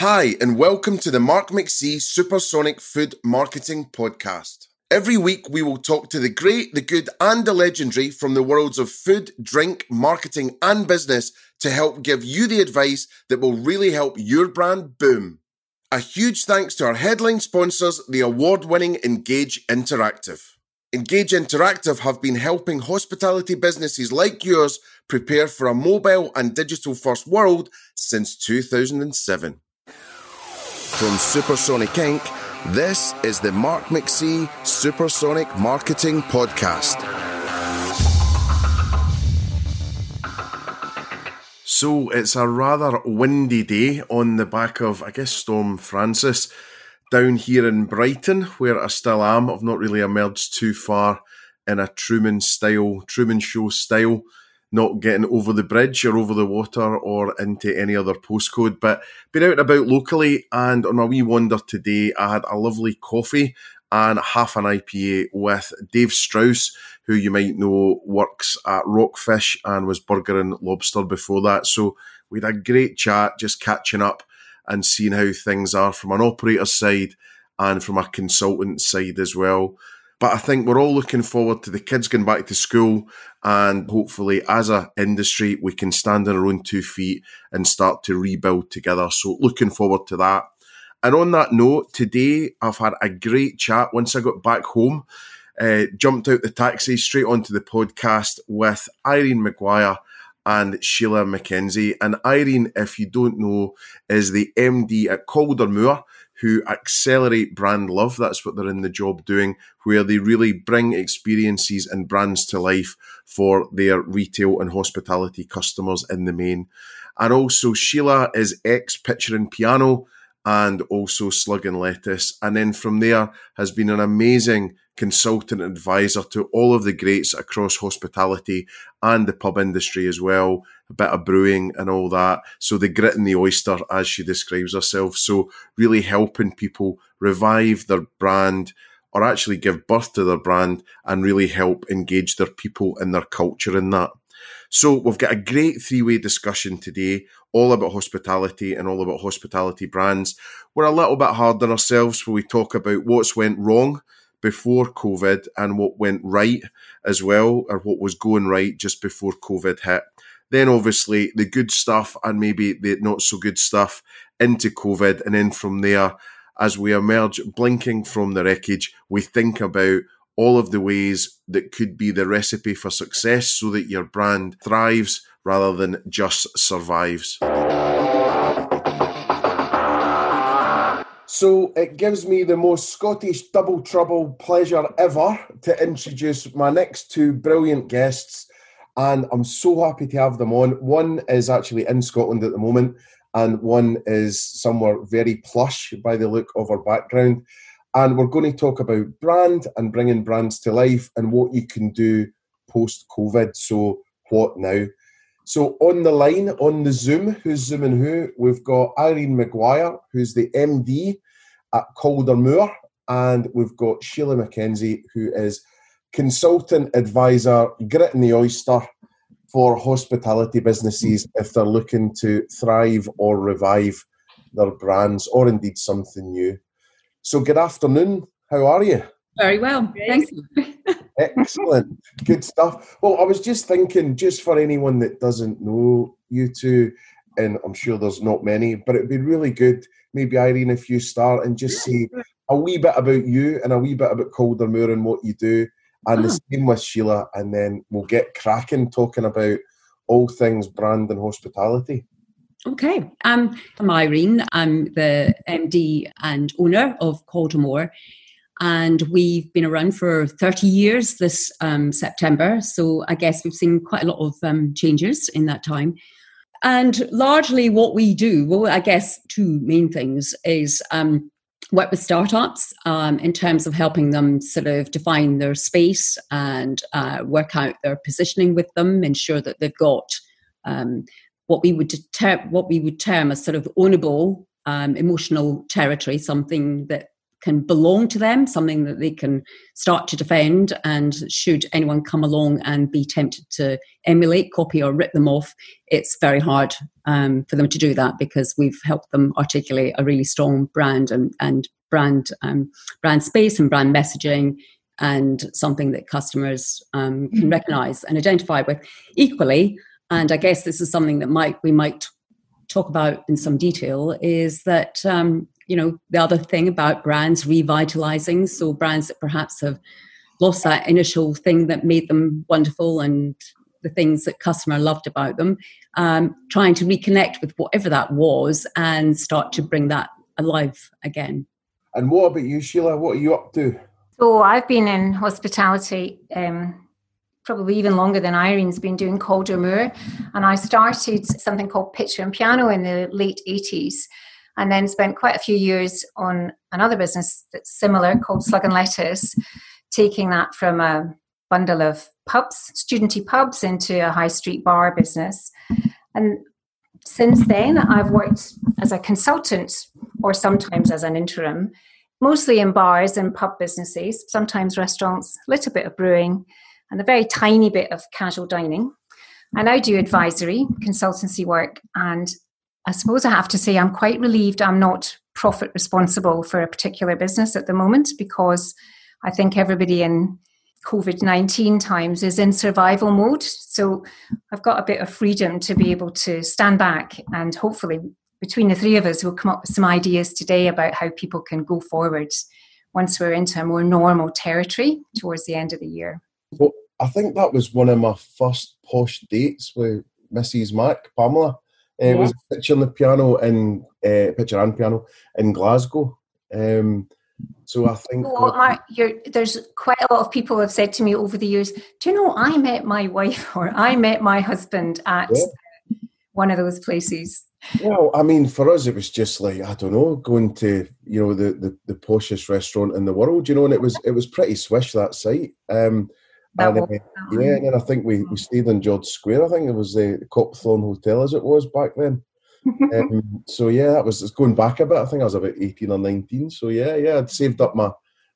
Hi, and welcome to the Mark McC Supersonic Food Marketing Podcast. Every week, we will talk to the great, the good, and the legendary from the worlds of food, drink, marketing, and business to help give you the advice that will really help your brand boom. A huge thanks to our headline sponsors, the award winning Engage Interactive. Engage Interactive have been helping hospitality businesses like yours prepare for a mobile and digital first world since 2007. From Supersonic Inc., this is the Mark McC Supersonic Marketing Podcast. So it's a rather windy day on the back of, I guess, Storm Francis down here in Brighton, where I still am. I've not really emerged too far in a Truman style, Truman Show style not getting over the bridge or over the water or into any other postcode. But been out and about locally, and on my wee wander today, I had a lovely coffee and half an IPA with Dave Strauss, who you might know works at Rockfish and was Burger and Lobster before that. So we had a great chat, just catching up and seeing how things are from an operator's side and from a consultant side as well. But I think we're all looking forward to the kids going back to school and hopefully as a industry we can stand on our own two feet and start to rebuild together. So looking forward to that. And on that note, today I've had a great chat once I got back home. Uh, jumped out the taxi straight onto the podcast with Irene Maguire and Sheila McKenzie. And Irene, if you don't know, is the MD at Caulder Moore who accelerate brand love. That's what they're in the job doing, where they really bring experiences and brands to life for their retail and hospitality customers in the main. And also, Sheila is ex Pitcher and Piano and also Slug and Lettuce. And then from there has been an amazing consultant advisor to all of the greats across hospitality and the pub industry as well, a bit of brewing and all that. So the grit and the oyster, as she describes herself. So really helping people revive their brand or actually give birth to their brand and really help engage their people and their culture in that. So we've got a great three-way discussion today, all about hospitality and all about hospitality brands. We're a little bit hard on ourselves when we talk about what's went wrong before COVID and what went right as well, or what was going right just before COVID hit. Then obviously the good stuff and maybe the not so good stuff into COVID. And then from there, as we emerge blinking from the wreckage, we think about all of the ways that could be the recipe for success so that your brand thrives rather than just survives. So it gives me the most Scottish double trouble pleasure ever to introduce my next two brilliant guests. And I'm so happy to have them on. One is actually in Scotland at the moment, and one is somewhere very plush by the look of our background. And we're going to talk about brand and bringing brands to life and what you can do post COVID. So, what now? So on the line, on the Zoom, who's zooming who? We've got Irene Maguire, who's the MD at Caulder Moore, and we've got Sheila McKenzie, who is consultant advisor, grit in the oyster for hospitality businesses if they're looking to thrive or revive their brands or indeed something new. So good afternoon. How are you? Very well. Thanks. Excellent. Good stuff. Well, I was just thinking, just for anyone that doesn't know you two, and I'm sure there's not many, but it'd be really good, maybe Irene, if you start and just say a wee bit about you and a wee bit about Caulder Moore and what you do, and the ah. same with Sheila, and then we'll get cracking talking about all things brand and hospitality. Okay, um, I'm Irene. I'm the MD and owner of Caulder Moore and we've been around for 30 years this um, September. So I guess we've seen quite a lot of um, changes in that time. And largely what we do, well, I guess two main things is um, work with startups um, in terms of helping them sort of define their space and uh, work out their positioning with them, ensure that they've got um, what we would what we would term as sort of ownable um, emotional territory, something that can belong to them, something that they can start to defend. And should anyone come along and be tempted to emulate, copy, or rip them off, it's very hard um, for them to do that because we've helped them articulate a really strong brand and, and brand um, brand space and brand messaging and something that customers um, can mm-hmm. recognize and identify with equally and i guess this is something that might we might talk about in some detail is that um, you know the other thing about brands revitalizing so brands that perhaps have lost that initial thing that made them wonderful and the things that customer loved about them um, trying to reconnect with whatever that was and start to bring that alive again. And what about you sheila? What are you up to? So I've been in hospitality um, probably even longer than Irene's been doing Caulder Moore. And I started something called Pitcher and Piano in the late 80s and then spent quite a few years on another business that's similar called Slug and Lettuce, taking that from a bundle of pubs, studenty pubs, into a high street bar business. And since then, I've worked as a consultant or sometimes as an interim mostly in bars and pub businesses, sometimes restaurants, a little bit of brewing, and a very tiny bit of casual dining. And I do advisory, consultancy work, and I suppose I have to say I'm quite relieved I'm not profit responsible for a particular business at the moment because I think everybody in COVID 19 times is in survival mode. So I've got a bit of freedom to be able to stand back and hopefully between the three of us, we'll come up with some ideas today about how people can go forward once we're into a more normal territory towards the end of the year. Well, I think that was one of my first posh dates with Mrs. Mac, Pamela. Uh, yeah. It was a pitcher on the piano in uh, pitcher and piano in Glasgow. Um, so I think well, Mark, there's quite a lot of people have said to me over the years, "Do you know I met my wife or I met my husband at yeah. one of those places." Well, I mean, for us, it was just like I don't know, going to you know the the, the poshest restaurant in the world, you know, and it was it was pretty swish that site. Um, and, uh, yeah, and then I think we, we stayed in George Square. I think it was the Copthorne Hotel as it was back then. um, so yeah, that was going back a bit. I think I was about eighteen or nineteen. So yeah, yeah, I'd saved up my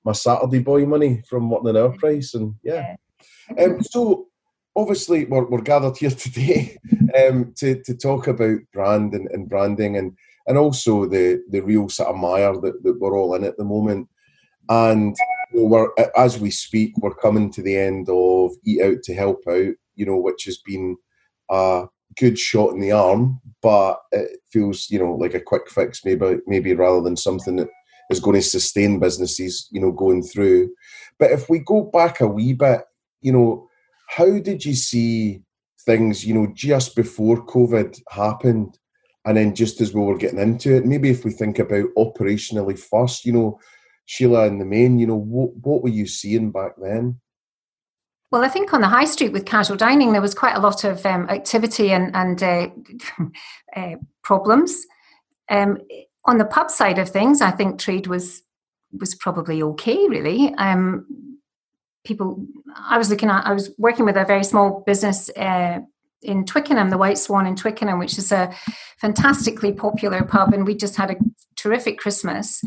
my Saturday boy money from working in our price, and yeah. Um, so obviously we're, we're gathered here today um, to, to talk about brand and, and, branding and, and also the, the real sort of mire that, that we're all in at the moment. And know, we're, as we speak, we're coming to the end of Eat Out to Help Out, you know, which has been a good shot in the arm, but it feels, you know, like a quick fix, maybe, maybe rather than something that is going to sustain businesses, you know, going through. But if we go back a wee bit, you know, how did you see things, you know, just before COVID happened? And then just as we were getting into it, maybe if we think about operationally first, you know, Sheila in the main, you know, what, what were you seeing back then? Well, I think on the high street with casual dining, there was quite a lot of um, activity and, and uh, uh, problems. Um, on the pub side of things, I think trade was was probably okay, really. Um, people i was looking at i was working with a very small business uh, in twickenham the white swan in twickenham which is a fantastically popular pub and we just had a terrific christmas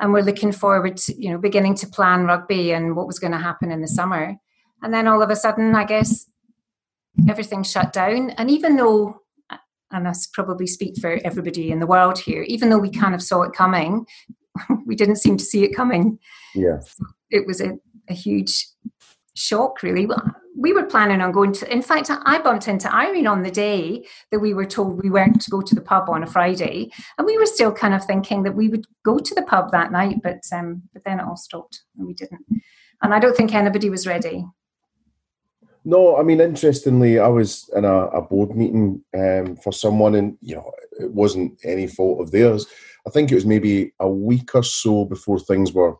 and we're looking forward to you know beginning to plan rugby and what was going to happen in the summer. And then all of a sudden i guess everything shut down. And even though and that's probably speak for everybody in the world here even though we kind of saw it coming we didn't seem to see it coming. Yeah. It was a a huge shock really. We were planning on going to in fact i bumped into irene on the day that we were told we weren't to go to the pub on a friday and we were still kind of thinking that we would go to the pub that night but um but then it all stopped and we didn't. And i don't think anybody was ready. No i mean interestingly i was in a, a board meeting um, for someone and you know it wasn't any fault of theirs. I think it was maybe a week or so before things were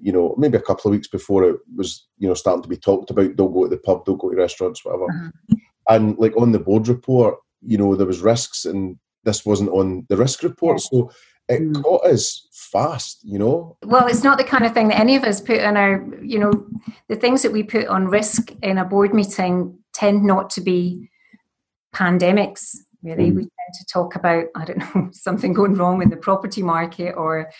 you know, maybe a couple of weeks before it was, you know, starting to be talked about, don't go to the pub, don't go to restaurants, whatever. Uh-huh. And like on the board report, you know, there was risks and this wasn't on the risk report. So it mm. caught us fast, you know. Well, it's not the kind of thing that any of us put on our, you know, the things that we put on risk in a board meeting tend not to be pandemics, really. Mm. We tend to talk about, I don't know, something going wrong with the property market or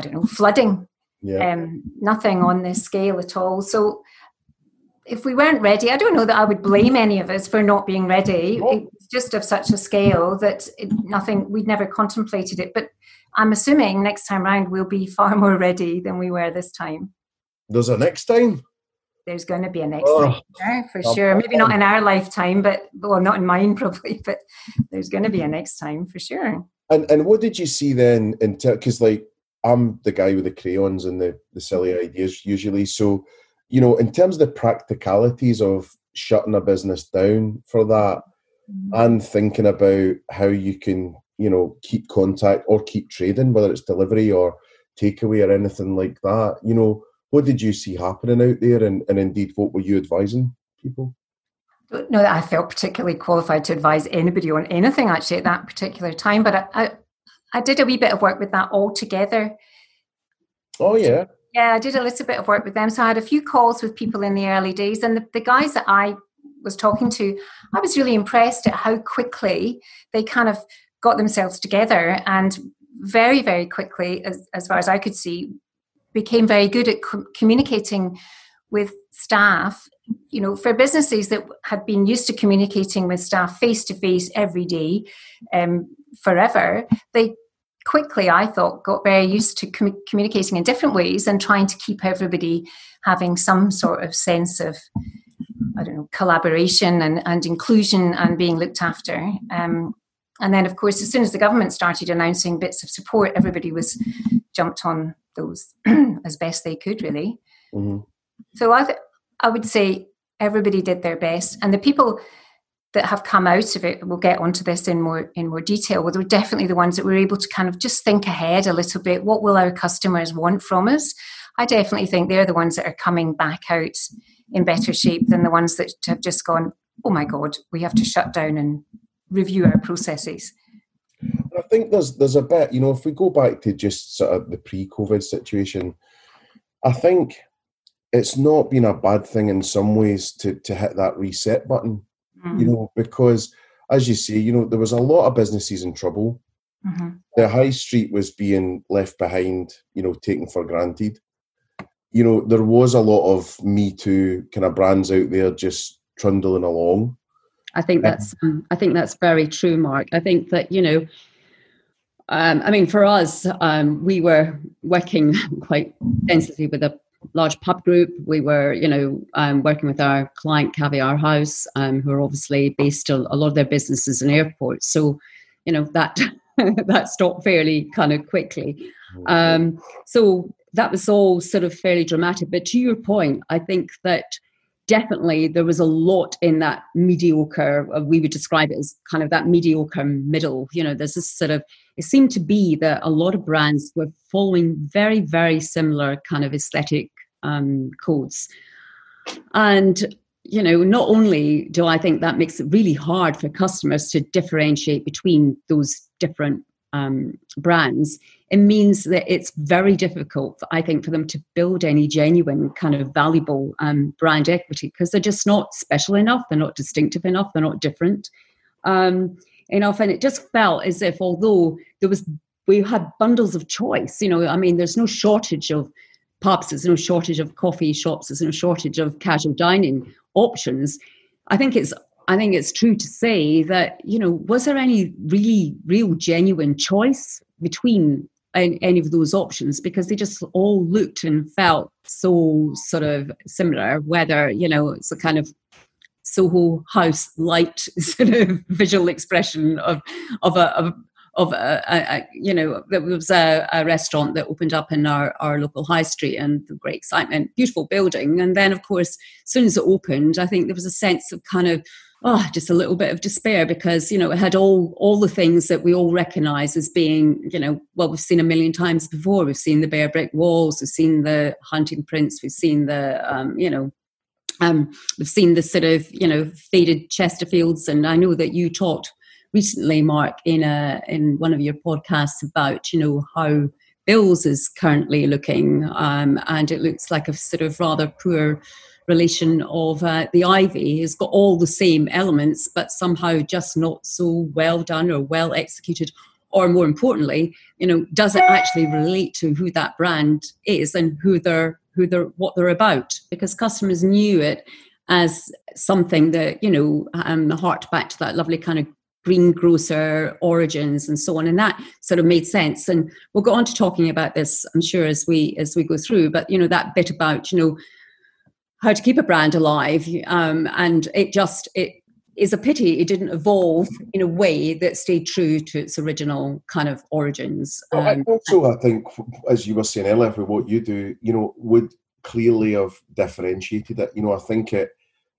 I don't know, flooding. Yeah. Um, nothing on this scale at all. So if we weren't ready, I don't know that I would blame any of us for not being ready. No. It's just of such a scale that it, nothing, we'd never contemplated it. But I'm assuming next time round we'll be far more ready than we were this time. There's a next time. There's going to be a next Oh, time for I'm- sure. Maybe not in our lifetime, but well, not in mine probably. But there's going to be a next time for sure. And and what did you see then? In because like I'm the guy with the crayons and the the silly mm-hmm. ideas usually. So you know, in terms of the practicalities of shutting a business down for that, mm-hmm. and thinking about how you can you know keep contact or keep trading, whether it's delivery or takeaway or anything like that. You know, what did you see happening out there, and and indeed, what were you advising people? don't know that I felt particularly qualified to advise anybody on anything actually at that particular time, but I, I, I did a wee bit of work with that all together. Oh yeah, Yeah, I did a little bit of work with them. So I had a few calls with people in the early days, and the, the guys that I was talking to, I was really impressed at how quickly they kind of got themselves together and very, very quickly, as, as far as I could see, became very good at co- communicating with staff. You know, for businesses that had been used to communicating with staff face to face every day, um, forever, they quickly, I thought, got very used to com- communicating in different ways and trying to keep everybody having some sort of sense of, I don't know, collaboration and, and inclusion and being looked after. Um, and then, of course, as soon as the government started announcing bits of support, everybody was jumped on those as best they could, really. hmm So I, th- I would say everybody did their best, and the people that have come out of it, we'll get onto this in more in more detail. Well, they're definitely the ones that we're able to kind of just think ahead a little bit. What will our customers want from us? I definitely think they're the ones that are coming back out in better shape than the ones that have just gone. Oh my God, we have to shut down and review our processes. I think there's there's a bit, you know, if we go back to just sort of the pre-COVID situation, I think it's not been a bad thing in some ways to to hit that reset button, you know, because as you say, you know, there was a lot of businesses in trouble. Mhm. The high street was being left behind, you know, taken for granted. You know, there was a lot of Me Too kind of brands out there just trundling along. I think that's um, I think that's very true, Mark. I think that you know, um, I mean, for us, um, we were working quite intensively with a large pub group. We were, you know, um, working with our client Caviar House, um, who are obviously based a, a lot of their businesses in airports. So, you know, that that stopped fairly kind of quickly. Um, so that was all sort of fairly dramatic. But to your point, I think that definitely there was a lot in that mediocre, uh, we would describe it as kind of that mediocre middle. You know, there's this sort of, it seemed to be that a lot of brands were following very, very similar kind of aesthetic um, codes. And you know, not only do I think that makes it really hard for customers to differentiate between those different um, brands, it means that it's very difficult, I think, for them to build any genuine kind of valuable um, brand equity because they're just not special enough, they're not distinctive enough, they're not different um, enough. And it just felt as if, although there was, we had bundles of choice, you know, I mean, there's no shortage of pubs, there's no shortage of coffee shops, there's no shortage of casual dining options. I think it's I think it's true to say that you know was there any really real genuine choice between any, of those options because they just all looked and felt so sort of similar. Whether you know it's a kind of Soho House light sort of visual expression of of a of, of a, a, a, you know there was a, a, restaurant that opened up in our, our local high street and the great excitement beautiful building and then of course as soon as it opened i think there was a sense of kind of oh just a little bit of despair because you know it had all all the things that we all recognize as being you know well we've seen a million times before. We've seen the bare brick walls we've seen the hunting prints we've seen the um, you know um, we've seen the sort of you know faded chesterfields and i know that you talked recently, Mark, in a in one of your podcasts about you know how Bills is currently looking, um, and it looks like a sort of rather poor relation of uh, the Ivy. It's got all the same elements, but somehow just not so well done or well executed or more importantly, you know, does it actually relate to who that brand is and who they're who they're what they're about? Because customers knew it as something that you know um, harked back to that lovely kind of greengrocer origins and so on and that sort of made sense and we'll go on to talking about this i'm sure as we as we go through but you know that bit about you know how to keep a brand alive um, and it just it is a pity it didn't evolve in a way that stayed true to its original kind of origins. Well, um, also i think as you were saying earlier with what you do you know would clearly have differentiated it. You know i think it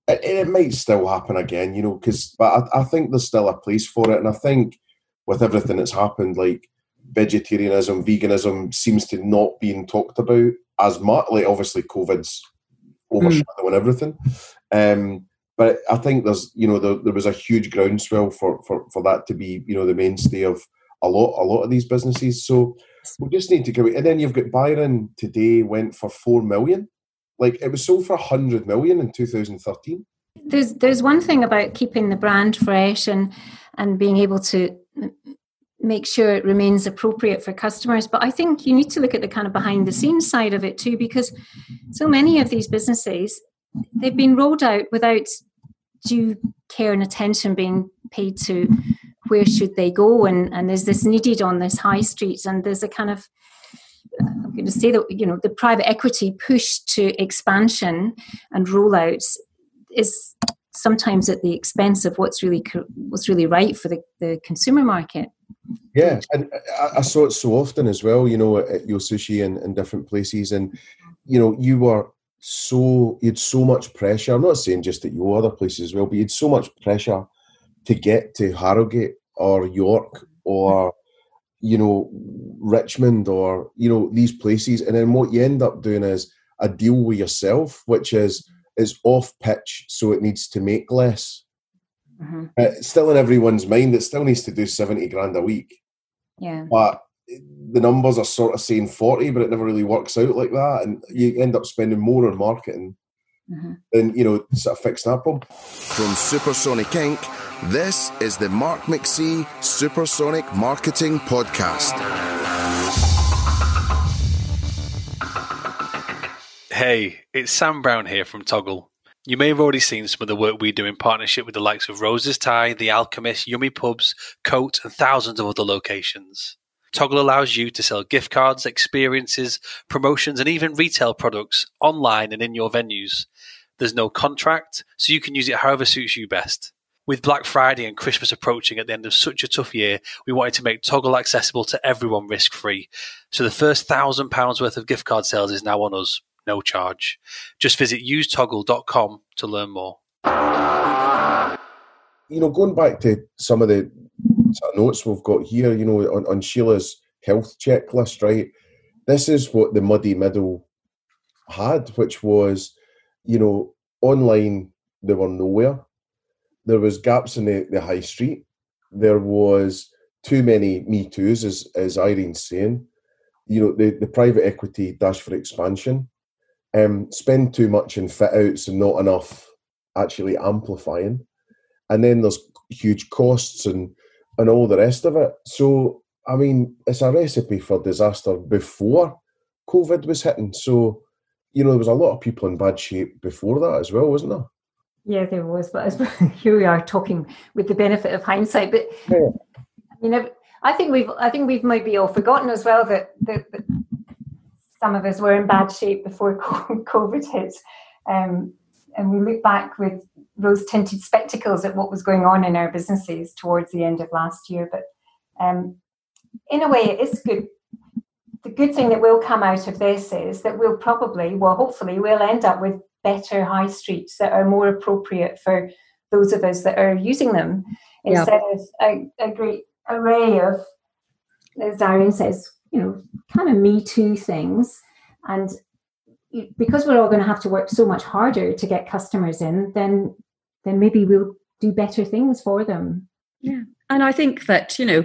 it, it might still happen again, you know, because but I, I think there's still a place for it, and I think with everything that's happened, like vegetarianism, veganism seems to not being talked about as much. Like obviously, COVID's overshadowing mm. everything. Um, but I think there's, you know, there, there, was a huge groundswell for, for, for that to be, you know, the mainstay of a lot, a lot of these businesses. So we just need to go. And then you've got Byron today went for four million. Like it was sold for a 100 million in 2013. There's there's one thing about keeping the brand fresh and and being able to make sure it remains appropriate for customers. But I think you need to look at the kind of behind the scenes side of it too, because so many of these businesses they've been rolled out without due care and attention being paid to where should they go and, and there's this needed on this high street and there's a kind of I'm going to say that you know the private equity push to expansion and rollouts is sometimes at the expense of what's really what's really right for the, the consumer market. Yeah, and uh, I, I saw it so often as well. You know, at Yo Sushi and, and different places, and you know, you were so you had so much pressure. I'm not saying just at your other places as well, but you had so much pressure to get to Harrogate or York or you know, Richmond or, you know, these places. And then what you end up doing is a deal with yourself, which is is off pitch, so it needs to make less. Mm-hmm. Uh, still in everyone's mind, it still needs to do 70 grand a week. Yeah. But the numbers are sort of saying 40, but it never really works out like that. And you end up spending more on marketing mm-hmm. than, you know, sort of fixing that problem. From Supersonic Inc., this is the Mark McC Supersonic Marketing Podcast. Hey, it's Sam Brown here from Toggl. You may have already seen some of the work we do in partnership with the likes of Rosa's Thai, The Alchemist, Yummy Pubs, Côte, and thousands of other locations. Toggl allows you to sell gift cards, experiences, promotions, and even retail products online and in your venues. There's no contract, so you can use it however suits you best. With Black Friday and Christmas approaching at the end of such a tough year, we wanted to make Toggl accessible to everyone risk free. So the first thousand pounds worth of gift card sales is now on us, no charge. Just visit usetoggl.com to learn more. You know, going back to some of the notes we've got here, you know, on, on Sheila's health checklist, right? This is what the muddy middle had, which was, you know, online they were nowhere there was gaps in the, the high street. There was too many Me Too's, as, as Irene's saying. You know, the, the private equity dash for expansion. Um, spend too much in fit outs and not enough actually amplifying. And then there's huge costs and, and all the rest of it. So, I mean, it's a recipe for disaster before COVID was hitting. So, you know, there was a lot of people in bad shape before that as well, wasn't there? Yeah, there was, but here we are talking with the benefit of hindsight. But yeah. you know, I think we've, I think we've maybe all forgotten as well that, that, that some of us were in bad shape before COVID hit, um, and we look back with rose-tinted spectacles at what was going on in our businesses towards the end of last year. But um, in a way, it is good. The good thing that will come out of this is that we'll probably, well, hopefully, we'll end up with better high streets that are more appropriate for those of us that are using them instead yeah. of a, a, great array of, as Irene says, you know, kind of me too things. And because we're all going to have to work so much harder to get customers in, then then maybe we'll do better things for them. Yeah. And I think that, you know,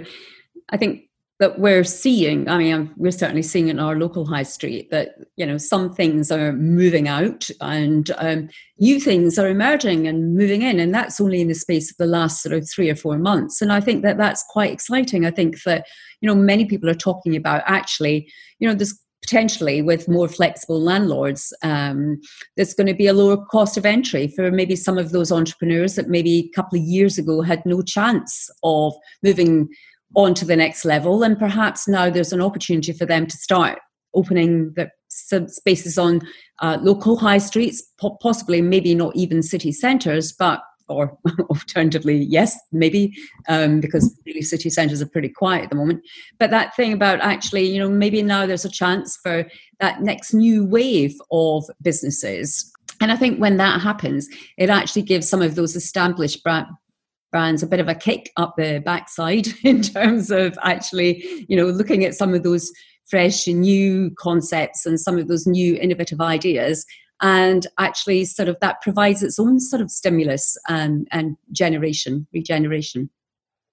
I think that we're seeing i mean we're certainly seeing in our local high street that you know some things are moving out and um, new things are emerging and moving in and that's only in the space of the last sort of three or four months. And i think that that's quite exciting. I think that you know many people are talking about actually you know there's potentially with more flexible landlords um, there's going to be a lower cost of entry for maybe some of those entrepreneurs that maybe a couple of years ago had no chance of moving on to the next level. And perhaps now there's an opportunity for them to start opening the spaces on uh, local high streets, possibly maybe not even city centres, but or alternatively, yes, maybe um, because really city centres are pretty quiet at the moment. But that thing about actually, you know, maybe now there's a chance for that next new wave of businesses. And I think when that happens, it actually gives some of those established brand, brands a bit of a kick up the backside in terms of actually, you know, looking at some of those fresh and new concepts and some of those new innovative ideas. And actually, sort of that provides its own sort of stimulus and, and generation, regeneration.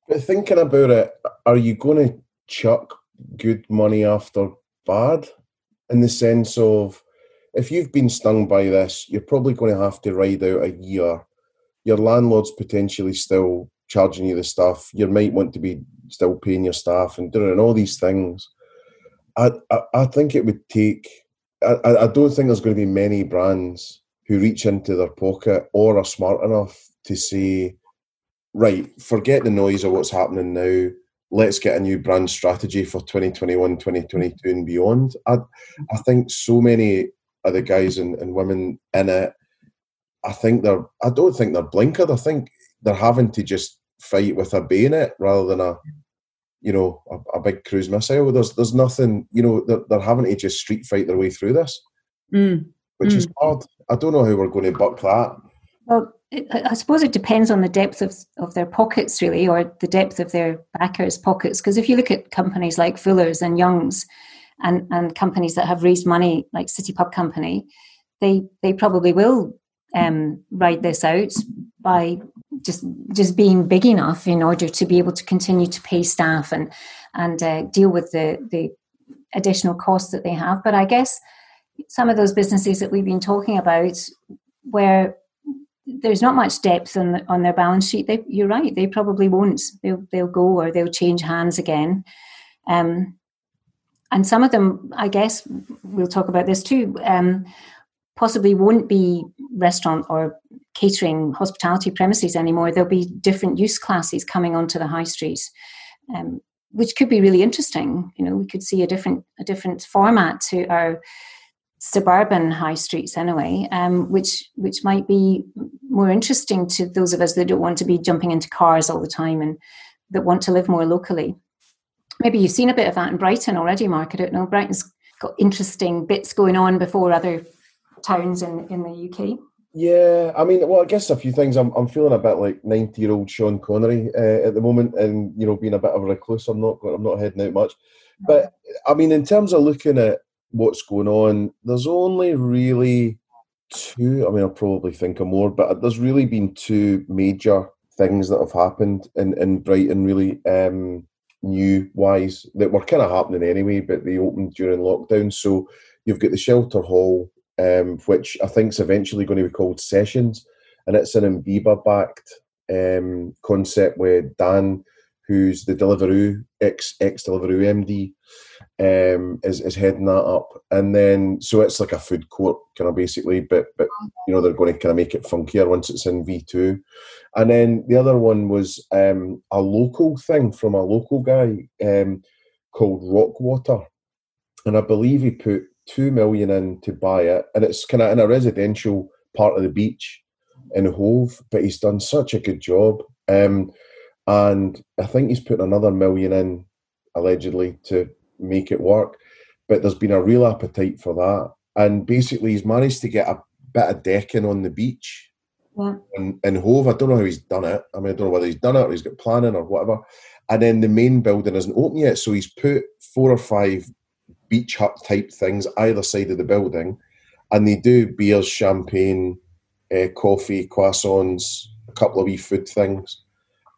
But thinking about it, are you going to chuck good money after bad in the sense of if you've been stung by this, you're probably going to have to ride out a year your landlord's potentially still charging you the stuff. You might want to be still paying your staff and doing all these things. I, I, I think it would take. I, I don't think there's going to be many brands who reach into their pocket or are smart enough to say, right, forget the noise of what's happening now. Let's get a new brand strategy for 2021, 2022, and beyond. I, I think so many of the guys and, and women in it I think they're. I don't think they're blinkered. I think they're having to just fight with a bayonet rather than a, you know, a, a big cruise missile. There's there's nothing. You know, they're, they're having to just street fight their way through this, mm. which mm. is hard. I don't know how we're going to buck that. Well, I suppose it depends on the depth of, of their pockets, really, or the depth of their backers' pockets. Because if you look at companies like Fuller's and Young's, and and companies that have raised money, like City Pub Company, they they probably will um, ride this out by just just being big enough in order to be able to continue to pay staff and and uh, deal with the the additional costs that they have. But I guess some of those businesses that we've been talking about, where there's not much depth on on their balance sheet, they, you're right. They probably won't. They'll they'll go or they'll change hands again. Um, and some of them, I guess, we'll talk about this too. Um, possibly won't be restaurant or catering hospitality premises anymore. There'll be different use classes coming onto the high streets, um, which could be really interesting. You know, we could see a different a different format to our suburban high streets anyway, um, which which might be more interesting to those of us that don't want to be jumping into cars all the time and that want to live more locally. Maybe you've seen a bit of that in Brighton already, Mark. I don't know. Brighton's got interesting bits going on before other towns in, in the UK? Yeah, I mean, well, I guess a few things. I'm, I'm feeling a bit like ninety year old Sean Connery uh, at the moment, and you know, being a bit of a recluse. I'm not, I'm not heading out much. But I mean, in terms of looking at what's going on, there's only really two. I mean, I'll probably think of more, but there's really been two major things that have happened in in Brighton, really um, new wise that were kind of happening anyway, but they opened during lockdown. So you've got the Shelter Hall um, which I think is eventually going to be called Sessions, and it's an MBIBA backed um, concept with Dan, who's the Deliveroo ex ex Deliveroo MD, um, is is heading that up, and then so it's like a food court kind of basically, but but you know they're going to kind of make it funkier once it's in V two, and then the other one was um, a local thing from a local guy um, called Rockwater, and I believe he put two million in to buy it, and it's kind of in a residential part of the beach in Hove. But he's done such a good job, um, and I think he's put another million in allegedly to make it work. But there's been a real appetite for that, and basically he's managed to get a bit of decking on the beach. Yeah. In, in Hove, I don't know how he's done it. I mean, I don't know whether he's done it or he's got planning or whatever. And then the main building isn't open yet, so he's put four or five beach hut type things either side of the building, and they do beers, champagne, uh, coffee, croissants, a couple of wee food things,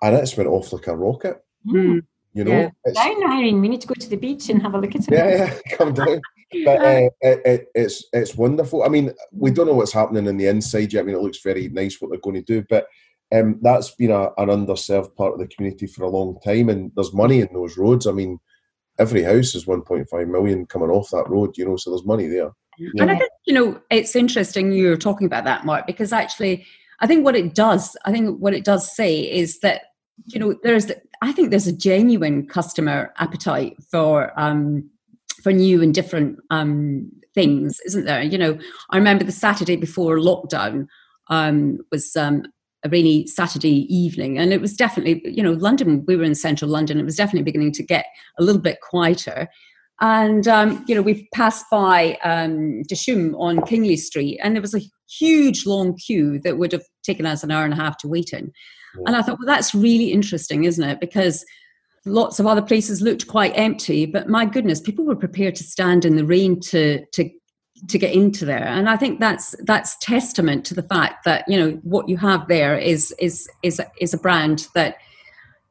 and it's went off like a rocket. Mm. You know, yeah. down, Irene. We need to go to the beach and have a look at it. Yeah, yeah, come down. but uh, it, it, it's it's wonderful. I mean, we don't know what's happening in the inside yet. I mean, it looks very nice what they're going to do, but um, that's been a, an underserved part of the community for a long time, and there's money in those roads. I mean, every house is 1.5 million coming off that road, you know, so there's money there. Yeah. And I think, you know, it's interesting you're talking about that, Mark, because actually, I think what it does, I think what it does say is that, you know, there's, I think there's a genuine customer appetite for, um, for new and different um, things, isn't there? You know, I remember the Saturday before lockdown um, was um, a rainy Saturday evening, and it was definitely, you know, London. We were in central London. It was definitely beginning to get a little bit quieter. And um, you know, we passed by um, on Kingly Street, and there was a huge long queue that would have taken us an hour and a half to wait in. And I thought, well, that's really interesting, isn't it? Because lots of other places looked quite empty, but my goodness, people were prepared to stand in the rain to to to get into there. And i think that's that's testament to the fact that you know what you have there is is is is a brand that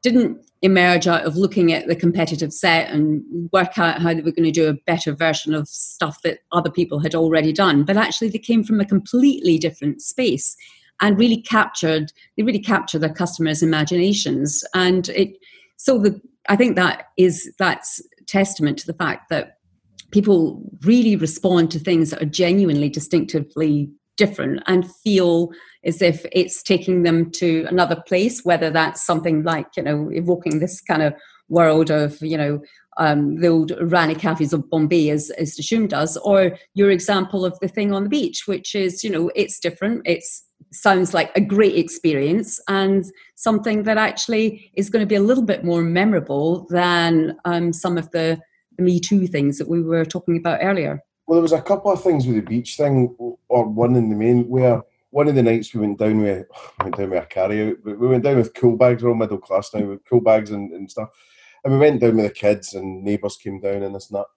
didn't emerge out of looking at the competitive set and work out how they were going to do a better version of stuff that other people had already done but actually they came from a completely different space and really captured they really captured their customers imaginations. And it so the i think that is that's testament to the fact that people really respond to things that are genuinely distinctively different and feel as if it's taking them to another place whether that's something like you know evoking this kind of world of you know um, the old Irani cafes of Bombay as, as Dishoom does, or your example of the thing on the beach, which is, you know, it's different. It sounds like a great experience and something that actually is going to be a little bit more memorable than um, some of the Me Too things that we were talking about earlier? Well, there was a couple of things with the beach thing, or one in the main, where one of the nights we went down with went down with a carry out, we went down with cool bags. We're all middle class now with cool bags and, and stuff, and we went down with the kids and neighbours came down and this and that,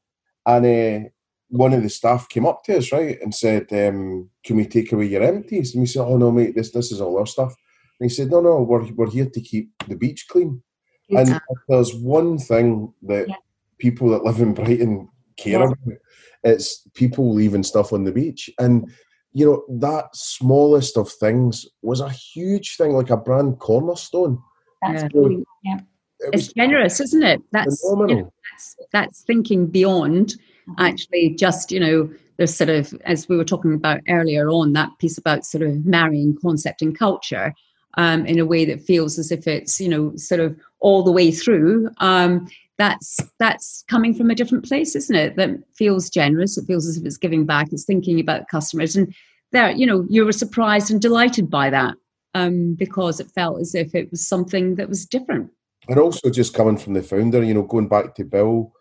and uh, one of the staff came up to us right and said, um, "Can we take away your empties?" And we said, "Oh no, mate, this this is all our stuff." And he said, "No, no, we're we're here to keep the beach clean." Yeah. And there's one thing that yeah people that live in Brighton care yeah. about. It's people leaving stuff on the beach. And, you know, that smallest of things was a huge thing, like a brand cornerstone. That's yeah. Yeah. It it's generous, isn't it? That's, you know, that's, that's thinking beyond mm-hmm. actually just, you know, there's sort of, as we were talking about earlier on, that piece about sort of marrying concept and culture. Um, in a way that feels as if it's you know sort of all the way through um, that's that's coming from a different place isn't it? That feels generous it feels as if it's giving back it's thinking about customers. And there you know you were surprised and delighted by that um, because it felt as if it was something that was different. And also just coming from the founder you know going back to bill.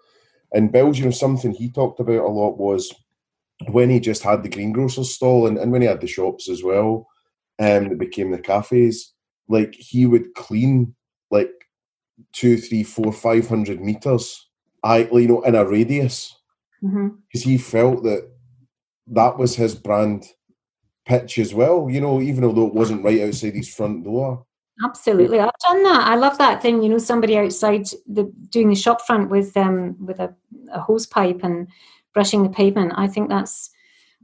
And bill's you know something he talked about a lot was when he just had the greengrocer's stall and, and when he had the shops as well um that became the cafes like he would clean like two, three, four, five hundred meters, I you know, in a radius, because mm-hmm. he felt that that was his brand pitch as well. You know, even although it wasn't right outside his front door. Absolutely, I've done that. I love that thing. You know, somebody outside the doing the shop front with um with a, a hose pipe and brushing the pavement. I think that's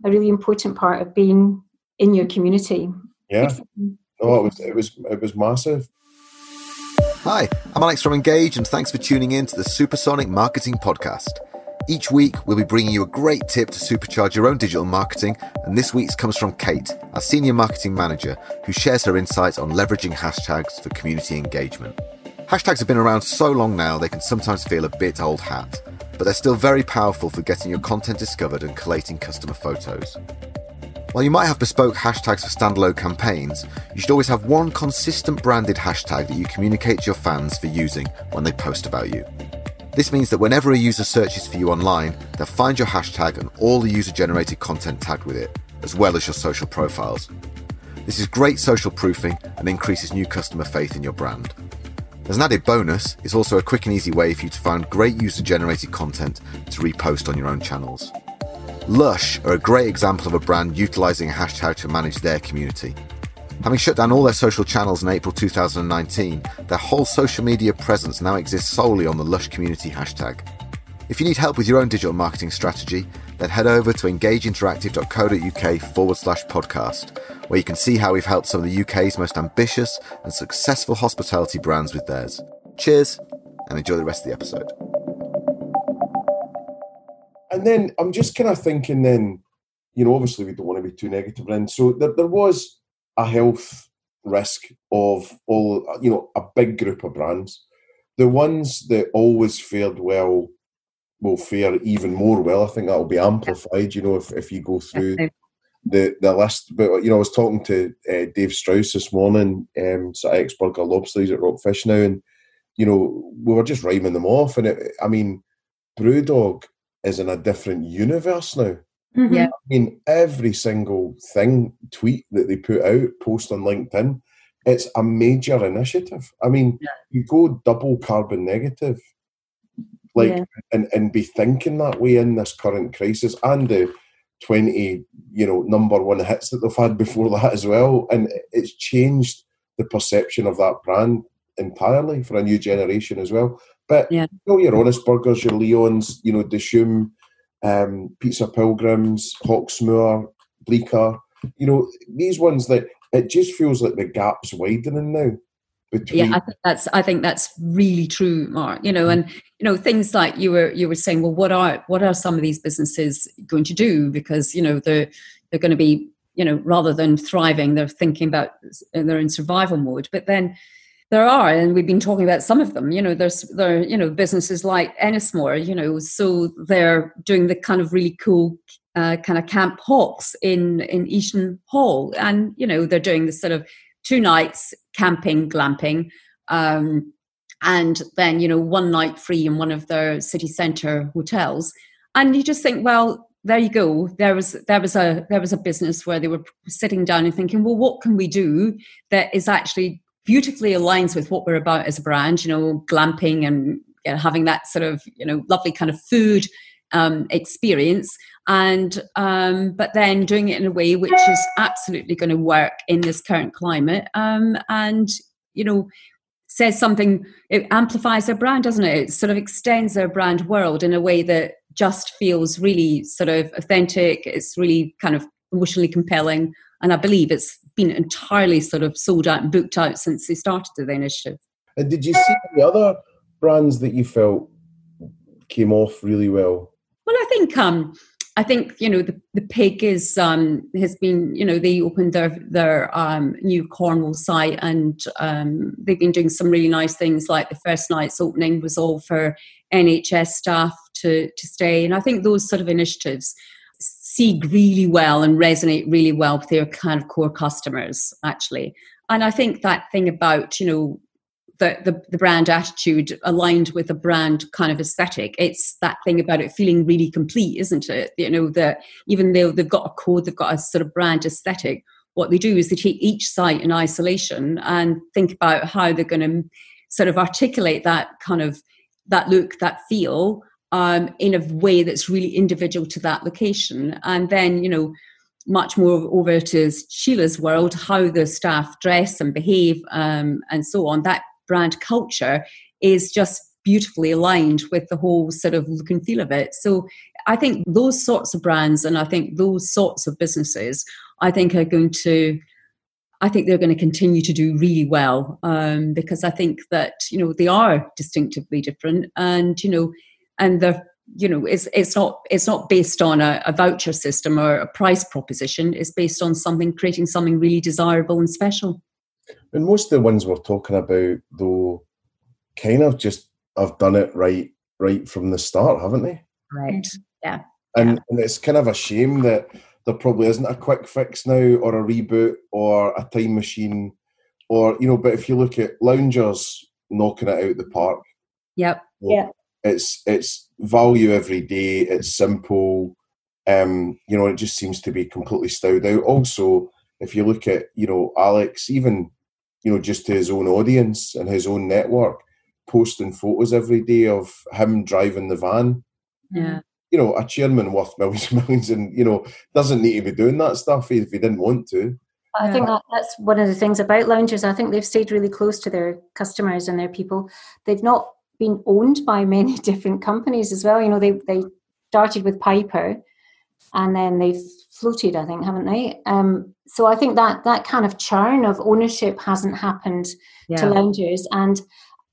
a really important part of being in your community. Yeah. Oh, it was it was it was massive. Hi, I'm Alex from Engage, and thanks for tuning in to the Supersonic Marketing Podcast. Each week, we'll be bringing you a great tip to supercharge your own digital marketing, and this week's comes from Kate, our Senior Marketing Manager, who shares her insights on leveraging hashtags for community engagement. Hashtags have been around so long now they can sometimes feel a bit old hat, but they're still very powerful for getting your content discovered and collating customer photos. While you might have bespoke hashtags for standalone campaigns, you should always have one consistent branded hashtag that you communicate to your fans for using when they post about you. This means that whenever a user searches for you online, they'll find your hashtag and all the user generated content tagged with it, as well as your social profiles. This is great social proofing and increases new customer faith in your brand. As an added bonus, it's also a quick and easy way for you to find great user generated content to repost on your own channels. Lush are a great example of a brand utilizing a hashtag to manage their community. Having shut down all their social channels in April 2019, their whole social media presence now exists solely on the Lush community hashtag. If you need help with your own digital marketing strategy, then head over to engageinteractive.co.uk forward slash podcast, where you can see how we've helped some of the UK's most ambitious and successful hospitality brands with theirs. Cheers and enjoy the rest of the episode. And then I'm just kind of thinking then, you know, obviously we don't want to be too negative. And so there, there was a health risk of all, you know, a big group of brands. The ones that always fared well will fare even more well. I think that will be amplified, you know, if, if you go through the, the list. But, you know, I was talking to uh, Dave Strauss this morning, um, so ex Burger Lobster, he's at Rockfish now, and, you know, we were just rhyming them off. And it, I mean, Brewdog is in a different universe now. Mm-hmm. Yeah. I mean, every single thing, tweet that they put out, post on LinkedIn, it's a major initiative. I mean, Yeah. you go double carbon negative, like, Yeah. and, and be thinking that way in this current crisis and the 20, you know, number one hits that they've had before that as well. And it's changed the perception of that brand entirely for a new generation as well. But Yeah. you know, your Honest Burgers, your Leons, you know, Dishoom, um, Pizza Pilgrims, Hawksmoor, Bleecker, you know, these ones that it just feels like the gap's widening now between. yeah i think that's i think that's really true mark you know and you know things like you were you were saying well what are what are some of these businesses going to do because you know they're they're going to be you know rather than thriving they're thinking about they're in survival mode but then there are and we've been talking about some of them you know there's there you know businesses like ennismore you know so they're doing the kind of really cool uh, kind of Camp Hox in in easton hall and you know they're doing this sort of two nights camping, glamping, um, and then you know one night free in one of their city centre hotels. And you just think, well, there you go. There was there was a there was a business where they were sitting down and thinking, well, what can we do that is actually beautifully aligns with what we're about as a brand? You know, glamping and you know, having that sort of you know lovely kind of food um, experience and um, but then doing it in a way which is absolutely going to work in this current climate um, and you know says something it amplifies their brand doesn't it it sort of extends their brand world in a way that just feels really sort of authentic it's really kind of emotionally compelling and i believe it's been entirely sort of sold out and booked out since they started the initiative And did you see any other brands that you felt came off really well? Well, I think um, I think you know the, the pig is um, has been you know they opened their their um, new Cornwall site and um, they've been doing some really nice things like the first night's opening was all for NHS staff to to stay and I think those sort of initiatives seed really well and resonate really well with their kind of core customers actually and I think that thing about you know the, the, the brand attitude aligned with a brand kind of aesthetic. It's that thing about it feeling really complete, isn't it? You know, that even though they've got a code, they've got a sort of brand aesthetic, what they do is they take each site in isolation and think about how they're going to sort of articulate that kind of that look, that feel um, in a way that's really individual to that location. And then, you know, much more over to Sheila's world, how the staff dress and behave um, and so on. That brand culture is just beautifully aligned with the whole sort of look and feel of it. So I think those sorts of brands and I think those sorts of businesses, I think are going to. I think they're going to continue to do really well um, because I think that you know they are distinctively different, and you know, and they're you know it's it's not it's not based on a, a voucher system or a price proposition. It's based on something creating something really desirable and special. And most of the ones we're talking about, though, kind of just have done it right, right from the start, haven't they? Right. And, and it's kind of a shame that there probably isn't a quick fix now, or a reboot, or a time machine, or you know. But if you look at loungers knocking it out the park, Yep. Yeah. It's it's value every day. It's simple. Um, you know, it just seems to be completely stowed out. Also, if you look at you know Alex, even you know just to his own audience and his own network, posting photos every day of him driving the van. Yeah. You know, a chairman worth millions and millions, and you know doesn't need to be doing that stuff if he didn't want to. I think that, that's one of the things about loungers. I think they've stayed really close to their customers and their people. They've not been owned by many different companies as well. You know, they they started with Piper, and then they've floated, I think, haven't they? Um, so I think that that kind of churn of ownership hasn't happened yeah. to loungers, and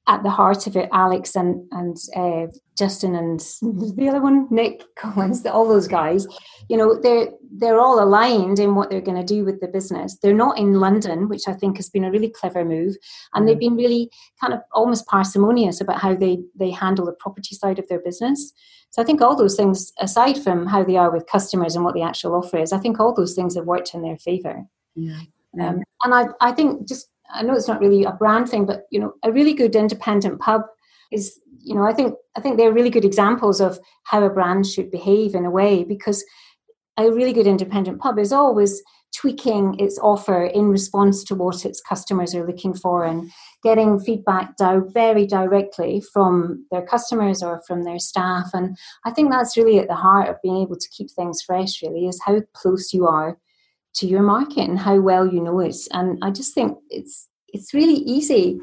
at the heart of it, Alex and and uh, Justin and the other one, Nick Collins, all those guys, you know, they're they're all aligned in what they're going to do with the business. They're not in London, which I think has been a really clever move, and mm they've been really kind of almost parsimonious about how they they handle the property side of their business. So I think all those things, aside from how they are with customers and what the actual offer is, I think all those things have worked in their favour. Yeah. Um, and I, I think just I know it's not really a brand thing, but you know, a really good independent pub is, you know, I think I think they're really good examples of how a brand should behave in a way because a really good independent pub is always tweaking its offer in response to what its customers are looking for and getting feedback very directly from their customers or from their staff. And i think that's really at the heart of being able to keep things fresh really is how close you are to your market and how well you know it. And I just think it's it's really easy.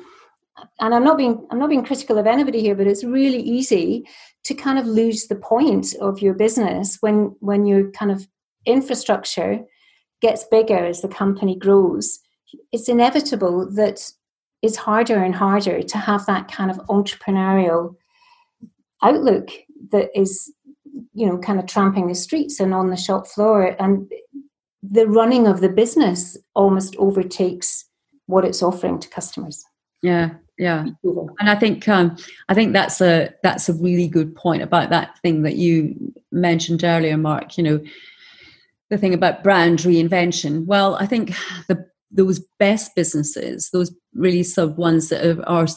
And I'm not being I'm not being critical of anybody here, but it's really easy to kind of lose the point of your business when when your kind of infrastructure gets bigger as the company grows. It's inevitable that it's harder and harder to have that kind of entrepreneurial outlook that is you know kind of tramping the streets and on the shop floor and the running of the business almost overtakes what it's offering to customers. Yeah, yeah, and I think um, I think that's a that's a really good point about that thing that you mentioned earlier, Mark. You know, the thing about brand reinvention. Well, I think the those best businesses, those really sort of ones that are, are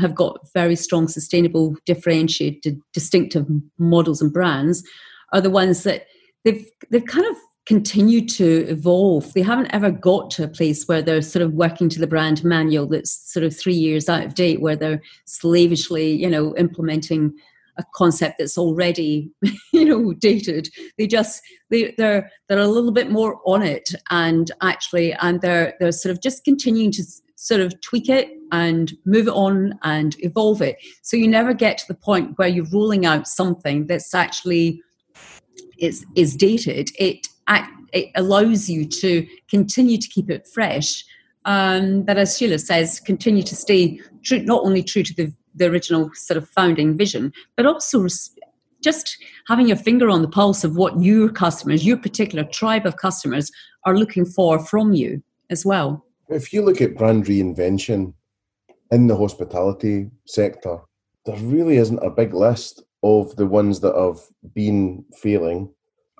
have got very strong, sustainable, differentiated, distinctive models and brands, are the ones that they've they've kind of continue to evolve. They haven't ever got to a place where they're sort of working to the brand manual that's sort of three years out of date, where they're slavishly, you know, implementing a concept that's already, you know, dated. They just they they're they're a little bit more on it, and actually, and they're they're sort of just continuing to sort of tweak it and move it on and evolve it. So you never get to the point where you're rolling out something that's actually is is dated. It it allows you to continue to keep it fresh. Um, but as Sheila says, continue to stay true, not only true to the, the original sort of founding vision, but also res- just having your finger on the pulse of what your customers, your particular tribe of customers, are looking for from you as well. If you look at brand reinvention in the hospitality sector, there really isn't a big list of the ones that have been failing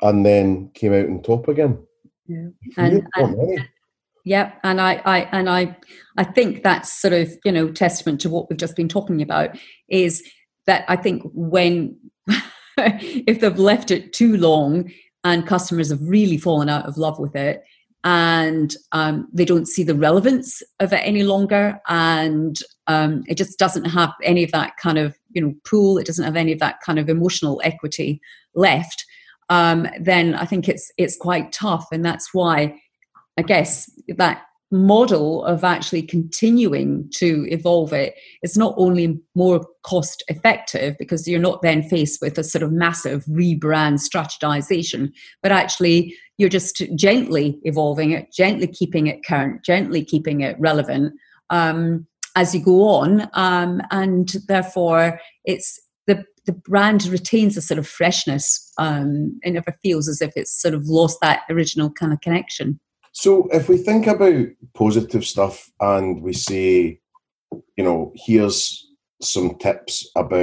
and then came out on top again. Yeah. And, and yeah, and I, I and I I think that's sort of, you know, testament to what we've just been talking about is that I think when if they've left it too long and customers have really fallen out of love with it and um, they don't see the relevance of it any longer and um, it just doesn't have any of that kind of you know pool it doesn't have any of that kind of emotional equity left um, then I think it's it's quite tough, and that's why I guess that model of actually continuing to evolve it is not only more cost effective because you're not then faced with a sort of massive rebrand strategization but actually you're just gently evolving it gently keeping it current gently keeping it relevant um, as you go on um, and therefore it's the brand retains a sort of freshness um, it never feels as if it's sort of lost that original kind of connection. So if we think about positive stuff and we say you know here's some tips about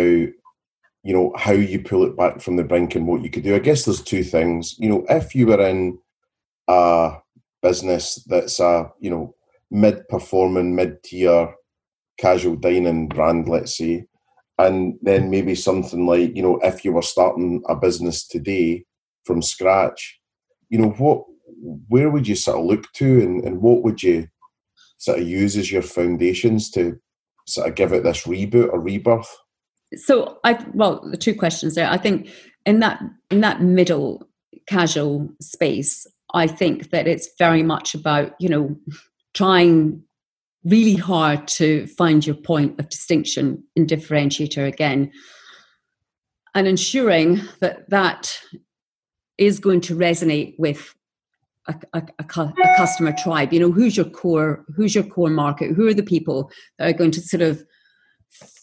you know how you pull it back from the brink and what you could do. I guess there's two things. You know if you were in a business that's a you know mid performing mid tier casual dining brand let's say and then maybe something like you know if you were starting a business today from scratch you know what where would you sort of look to and, and what would you sort of use as your foundations to sort of give it this reboot or rebirth? So i well the two questions there. I think in that in that middle casual space I think that it's very much about, you know, trying really hard to find your point of distinction and differentiator again. And ensuring that that is going to resonate with a, a, a, a, customer tribe. You know who's your core who's your core market? Who are the people that are going to sort of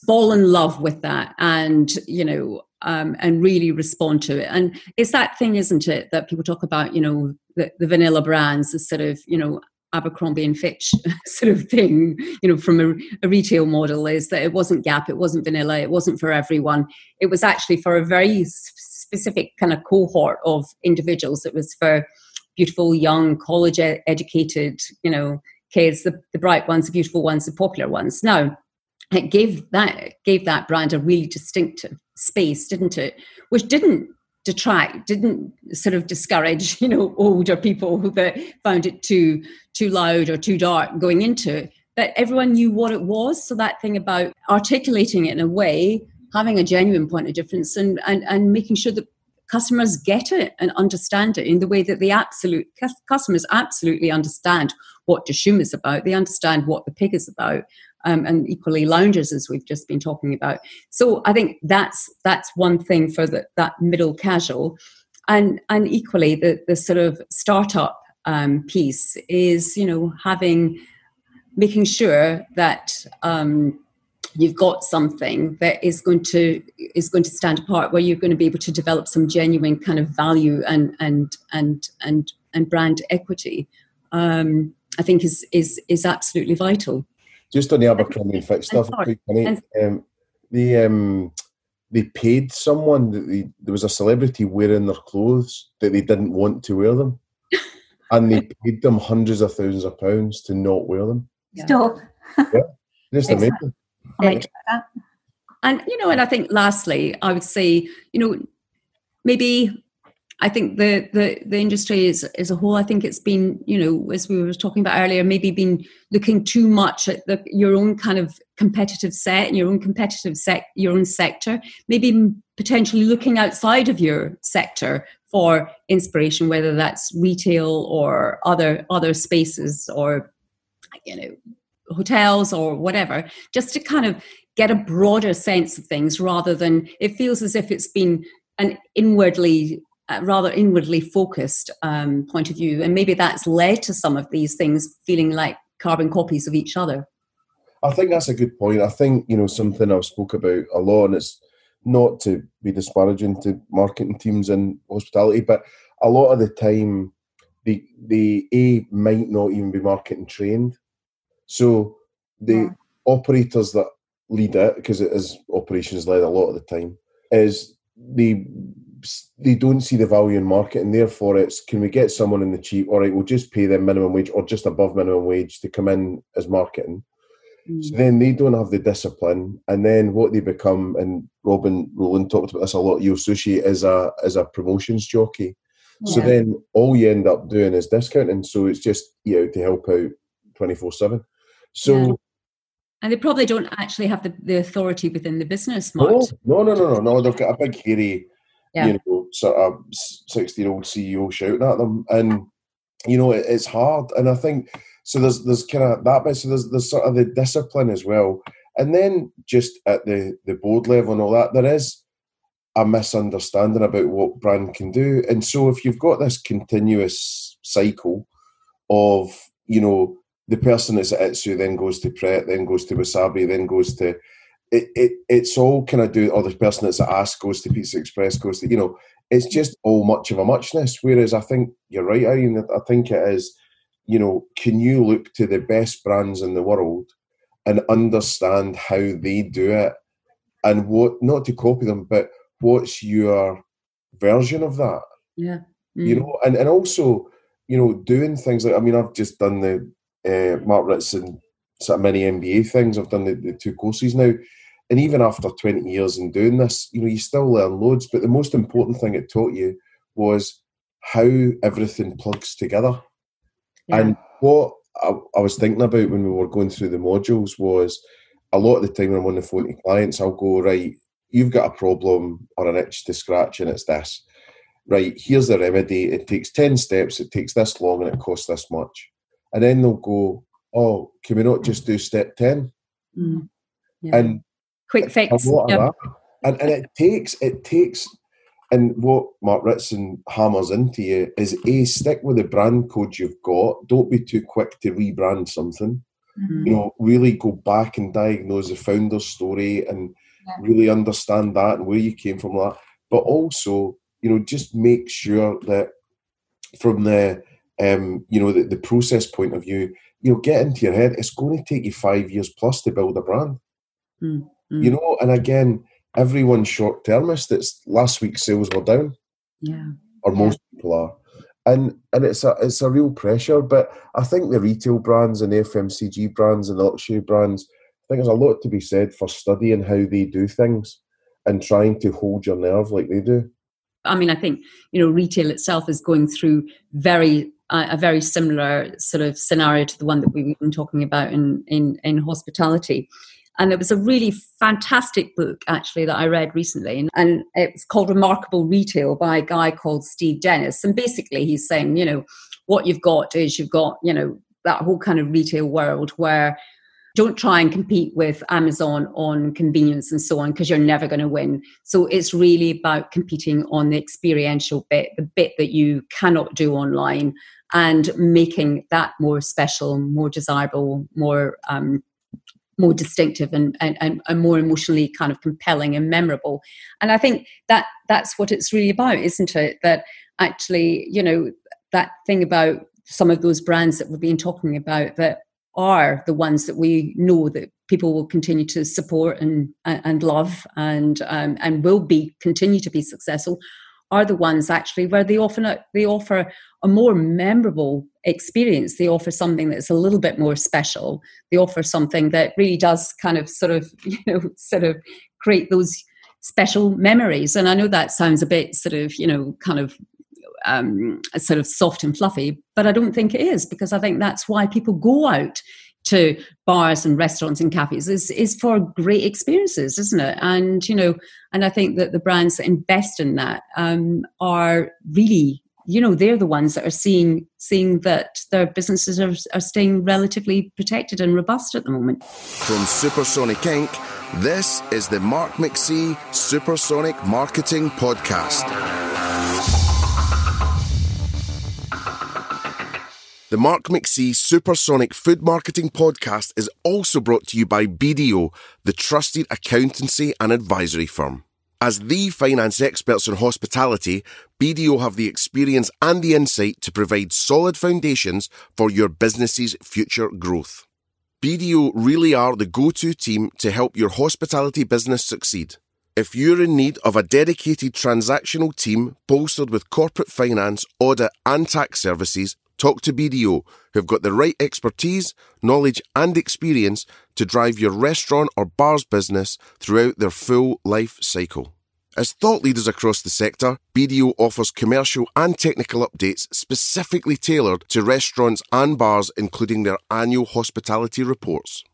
fall in love with that and you know um, and really respond to it? And it's that thing isn't it that people talk about you know the, the vanilla brands the sort of you know Abercrombie and Fitch sort of thing, you know, from a, a, retail model is that it wasn't Gap, it wasn't vanilla, it wasn't for everyone. It was actually for a very specific kind of cohort of individuals. It was for beautiful, young, college educated, you know, kids, the, the bright ones, the beautiful ones, the popular ones. Now, it gave that gave that brand a really distinctive space, didn't it? Which didn't detract didn't sort of discourage you know older people that found it too too loud or too dark going into it. But everyone knew what it was. So that thing about articulating it in a way having a genuine point of difference and and, and making sure that customers get it and understand it in the way that the absolute customers absolutely understand what Dishoom is about. They understand what the pig is about um, and equally loungers as we've just been talking about. So I think that's that's one thing for the, that middle casual, and and equally the the sort of startup um, piece is you know having making sure that. Um, you've got something that is going to is going to stand apart where you're going to be able to develop some genuine kind of value and and and and and brand equity um, i think is is is absolutely vital just on the Abercrombie and Fitch stuff, um, they um, they paid someone that they, there was a celebrity wearing their clothes that they didn't want to wear them, and they paid them hundreds of thousands of pounds to not wear them. Stop. yeah, just amazing. And you know, and I think lastly, I would say, you know, maybe I think the, the, the industry is, as a whole, I think it's been, you know, as we were talking about earlier, maybe been looking too much at the, your own kind of competitive set and your own competitive sec, your own sector, maybe potentially looking outside of your sector for inspiration, whether that's retail or other other spaces or, you know, hotels or whatever, just to kind of get a broader sense of things rather than it feels as if it's been an inwardly rather inwardly focused um, point of view, and maybe that's led to some of these things feeling like carbon copies of each other. I think that's a good point. I think you know something I've spoke about a lot, and it's not to be disparaging to marketing teams in hospitality, but a lot of the time, the the a might not even be marketing trained, so the yeah. operators that lead it because it is operations led a lot of the time is the they don't see the value in marketing. Therefore, it's can we get someone in the cheap? All right, we'll just pay them minimum wage or just above minimum wage to come in as marketing. Mm. So then they don't have the discipline, and then what they become, and Robin Rowland talked about this a lot. You associate as a as a promotions jockey. Yeah. So then all you end up doing is discounting. So it's just you know to help out twenty four seven. So. Yeah. And they probably don't actually have the, the authority within the business. No, no, no, no, no, no. They've got a big hairy yeah. you know, sort of 60 year old CEO shouting at them. And, you know, it, it's hard. And I think, so there's there's kind of that bit. So there's, there's sort of the discipline as well. And then just at the, the board level and all that, there is a misunderstanding about what brand can do. And so if you've got this continuous cycle of, you know, the person that's at Itsu then goes to Pret, then goes to Wasabi, then goes to it, it it's all kind of do or the person that's at Ask goes to Pizza Express goes to you know it's just all much of a muchness. Whereas I think you're right, Irene. I think it is. You know, can you look to the best brands in the world and understand how they do it, and what not to copy them, but what's your version of that? Yeah, mm. you know, and and also you know doing things like I mean I've just done the uh, Mark Ritson sort of mini MBA things. I've done the, the two courses now and even after 20 years in doing this, you know, you still learn loads. But the most important thing it taught you was how everything plugs together. Yeah. And what I, I, was thinking about when we were going through the modules was a lot of the time when I'm on the phone to clients, I'll go, right, you've got a problem or an itch to scratch, and it's this. right, here's the remedy. It takes 10 steps, it takes this long, and it costs this much. And then they'll go, oh, can we not just do step 10? Mm. Yeah. And quick fix. a lot Yep. of that. And, and it takes, it takes, and what Mark Ritson hammers into you is A, stick with the brand code you've got. Don't be too quick to rebrand something. Mhm. You know, really go back and diagnose the founder's story and Yeah. really understand that and where you came from that. But also, you know, just make sure that from the um, you know, the, the process point of view, you know, get into your head, it's going to take you five years plus to build a brand. Mm, You know, and again, everyone's short termist. It's last week's sales were down, Yeah. or Yeah. most people are. And and it's a it's a real pressure. But I think the retail brands and the FMCG brands and the luxury brands, I think there's a lot to be said for studying how they do things and trying to hold your nerve like they do. I mean, I think you know, retail itself is going through very uh, a very similar sort of scenario to the one that we've been talking about in in in hospitality. And there was a really fantastic book actually that I read recently, and, and it's called Remarkable Retail by a guy called Steve Dennis. And basically, he's saying, you know, what you've got is you've got, you know, that whole kind of retail world where don't try and compete with Amazon on convenience and so on because you're never going to win. So it's really about competing on the experiential bit, the bit that you cannot do online, and making that more special, more desirable, more um, more distinctive and, and, and, more emotionally kind of compelling and memorable. And I think that that's what it's really about, isn't it? That actually, you know, that thing about some of those brands that we've been talking about that are the ones that we know that people will continue to support and and love and um, and will be continue to be successful are the ones actually where they often they offer a more memorable experience. They offer something that's a little bit more special. They offer something that really does kind of sort of you know sort of create those special memories. And i know that sounds a bit sort of you know kind of um, sort of soft and fluffy, but I don't think it is because I think that's why people go out to bars and restaurants and cafes is is for great experiences, isn't it? And you know, and I think that the brands that invest in that um, are really, you know, they're the ones that are seeing seeing that their businesses are, are staying relatively protected and robust at the moment. From Supersonic Inc., this is the Mark McC Supersonic Marketing Podcast. The Mark McC Supersonic Food Marketing Podcast is also brought to you by BDO, the trusted accountancy and advisory firm. As the finance experts in hospitality, BDO have the experience and the insight to provide solid foundations for your business's future growth. BDO really are the go to team to help your hospitality business succeed. If you're in need of a dedicated transactional team bolstered with corporate finance, audit, and tax services, talk to BDO, who've got the right expertise, knowledge, and experience to drive your restaurant or bar's business throughout their full life cycle. As thought leaders across the sector, BDO offers commercial and technical updates specifically tailored to restaurants and bars, including their annual hospitality reports.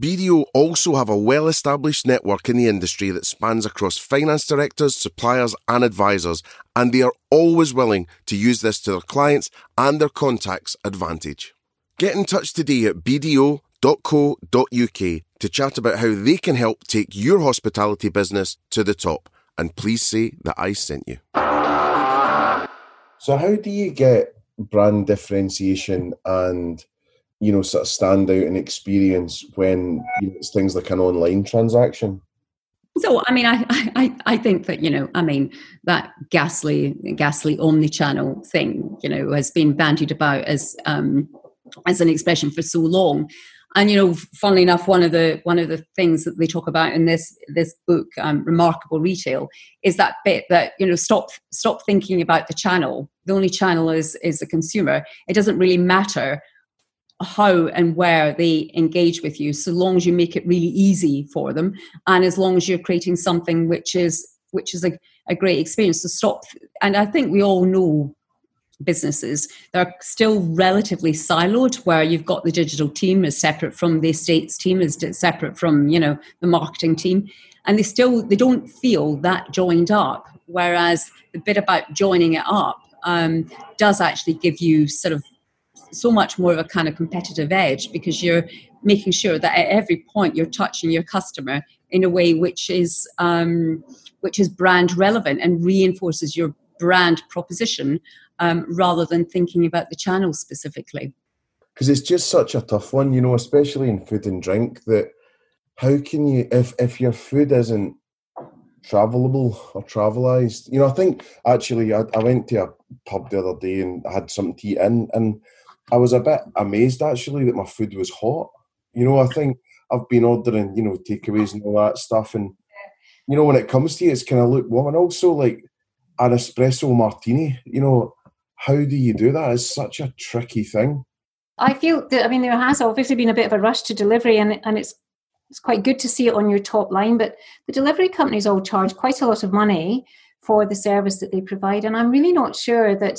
BDO also have a well established network in the industry that spans across finance directors, suppliers, and advisors, and they are always willing to use this to their clients and their contacts' advantage. Get in touch today at bdo.co.uk to chat about how they can help take your hospitality business to the top. And please say that I sent you. So, how do you get brand differentiation and you know sort of stand out and experience when you know, it's things like an online transaction? So, I mean, I, I, I think that, you know, I mean, that ghastly, ghastly omni-channel thing, you know, has been bandied about as, um, as an expression for so long. And, you know, funnily enough, one of the, one of the things that they talk about in this, this book, um, Remarkable Retail, is that bit that, you know, stop, stop thinking about the channel. The only channel is, is the consumer. It doesn't really matter how and where they engage with you so long as you make it really easy for them and as long as you're creating something which is which is a, a great experience. To stop and i think we all know businesses they're still relatively siloed where you've got the digital team is separate from the estates team is separate from you know the marketing team and they still they don't feel that joined up Whereas the bit about joining it up um, does actually give you sort of so much more of a kind of competitive edge because you're making sure that at every point you're touching your customer in a way which is um, which is brand relevant and reinforces your brand proposition um, rather than thinking about the channel specifically. Because it's just such a tough one, you know, especially in food and drink. That how can you, if if your food isn't travelable or travelized, you know, I think actually I, I went to a pub the other day and had something to eat in, and I was a bit amazed actually that my food was hot. You know, I think I've been ordering, you know, takeaways and all that stuff, and you know, when it comes to it, it's kind of lukewarm. And also, like an espresso martini, you know, how do you do that? It's such a tricky thing. I feel that I mean there has obviously been a bit of a rush to delivery, and and it's it's quite good to see it on your top line. But the delivery companies all charge quite a lot of money for the service that they provide, and I'm really not sure that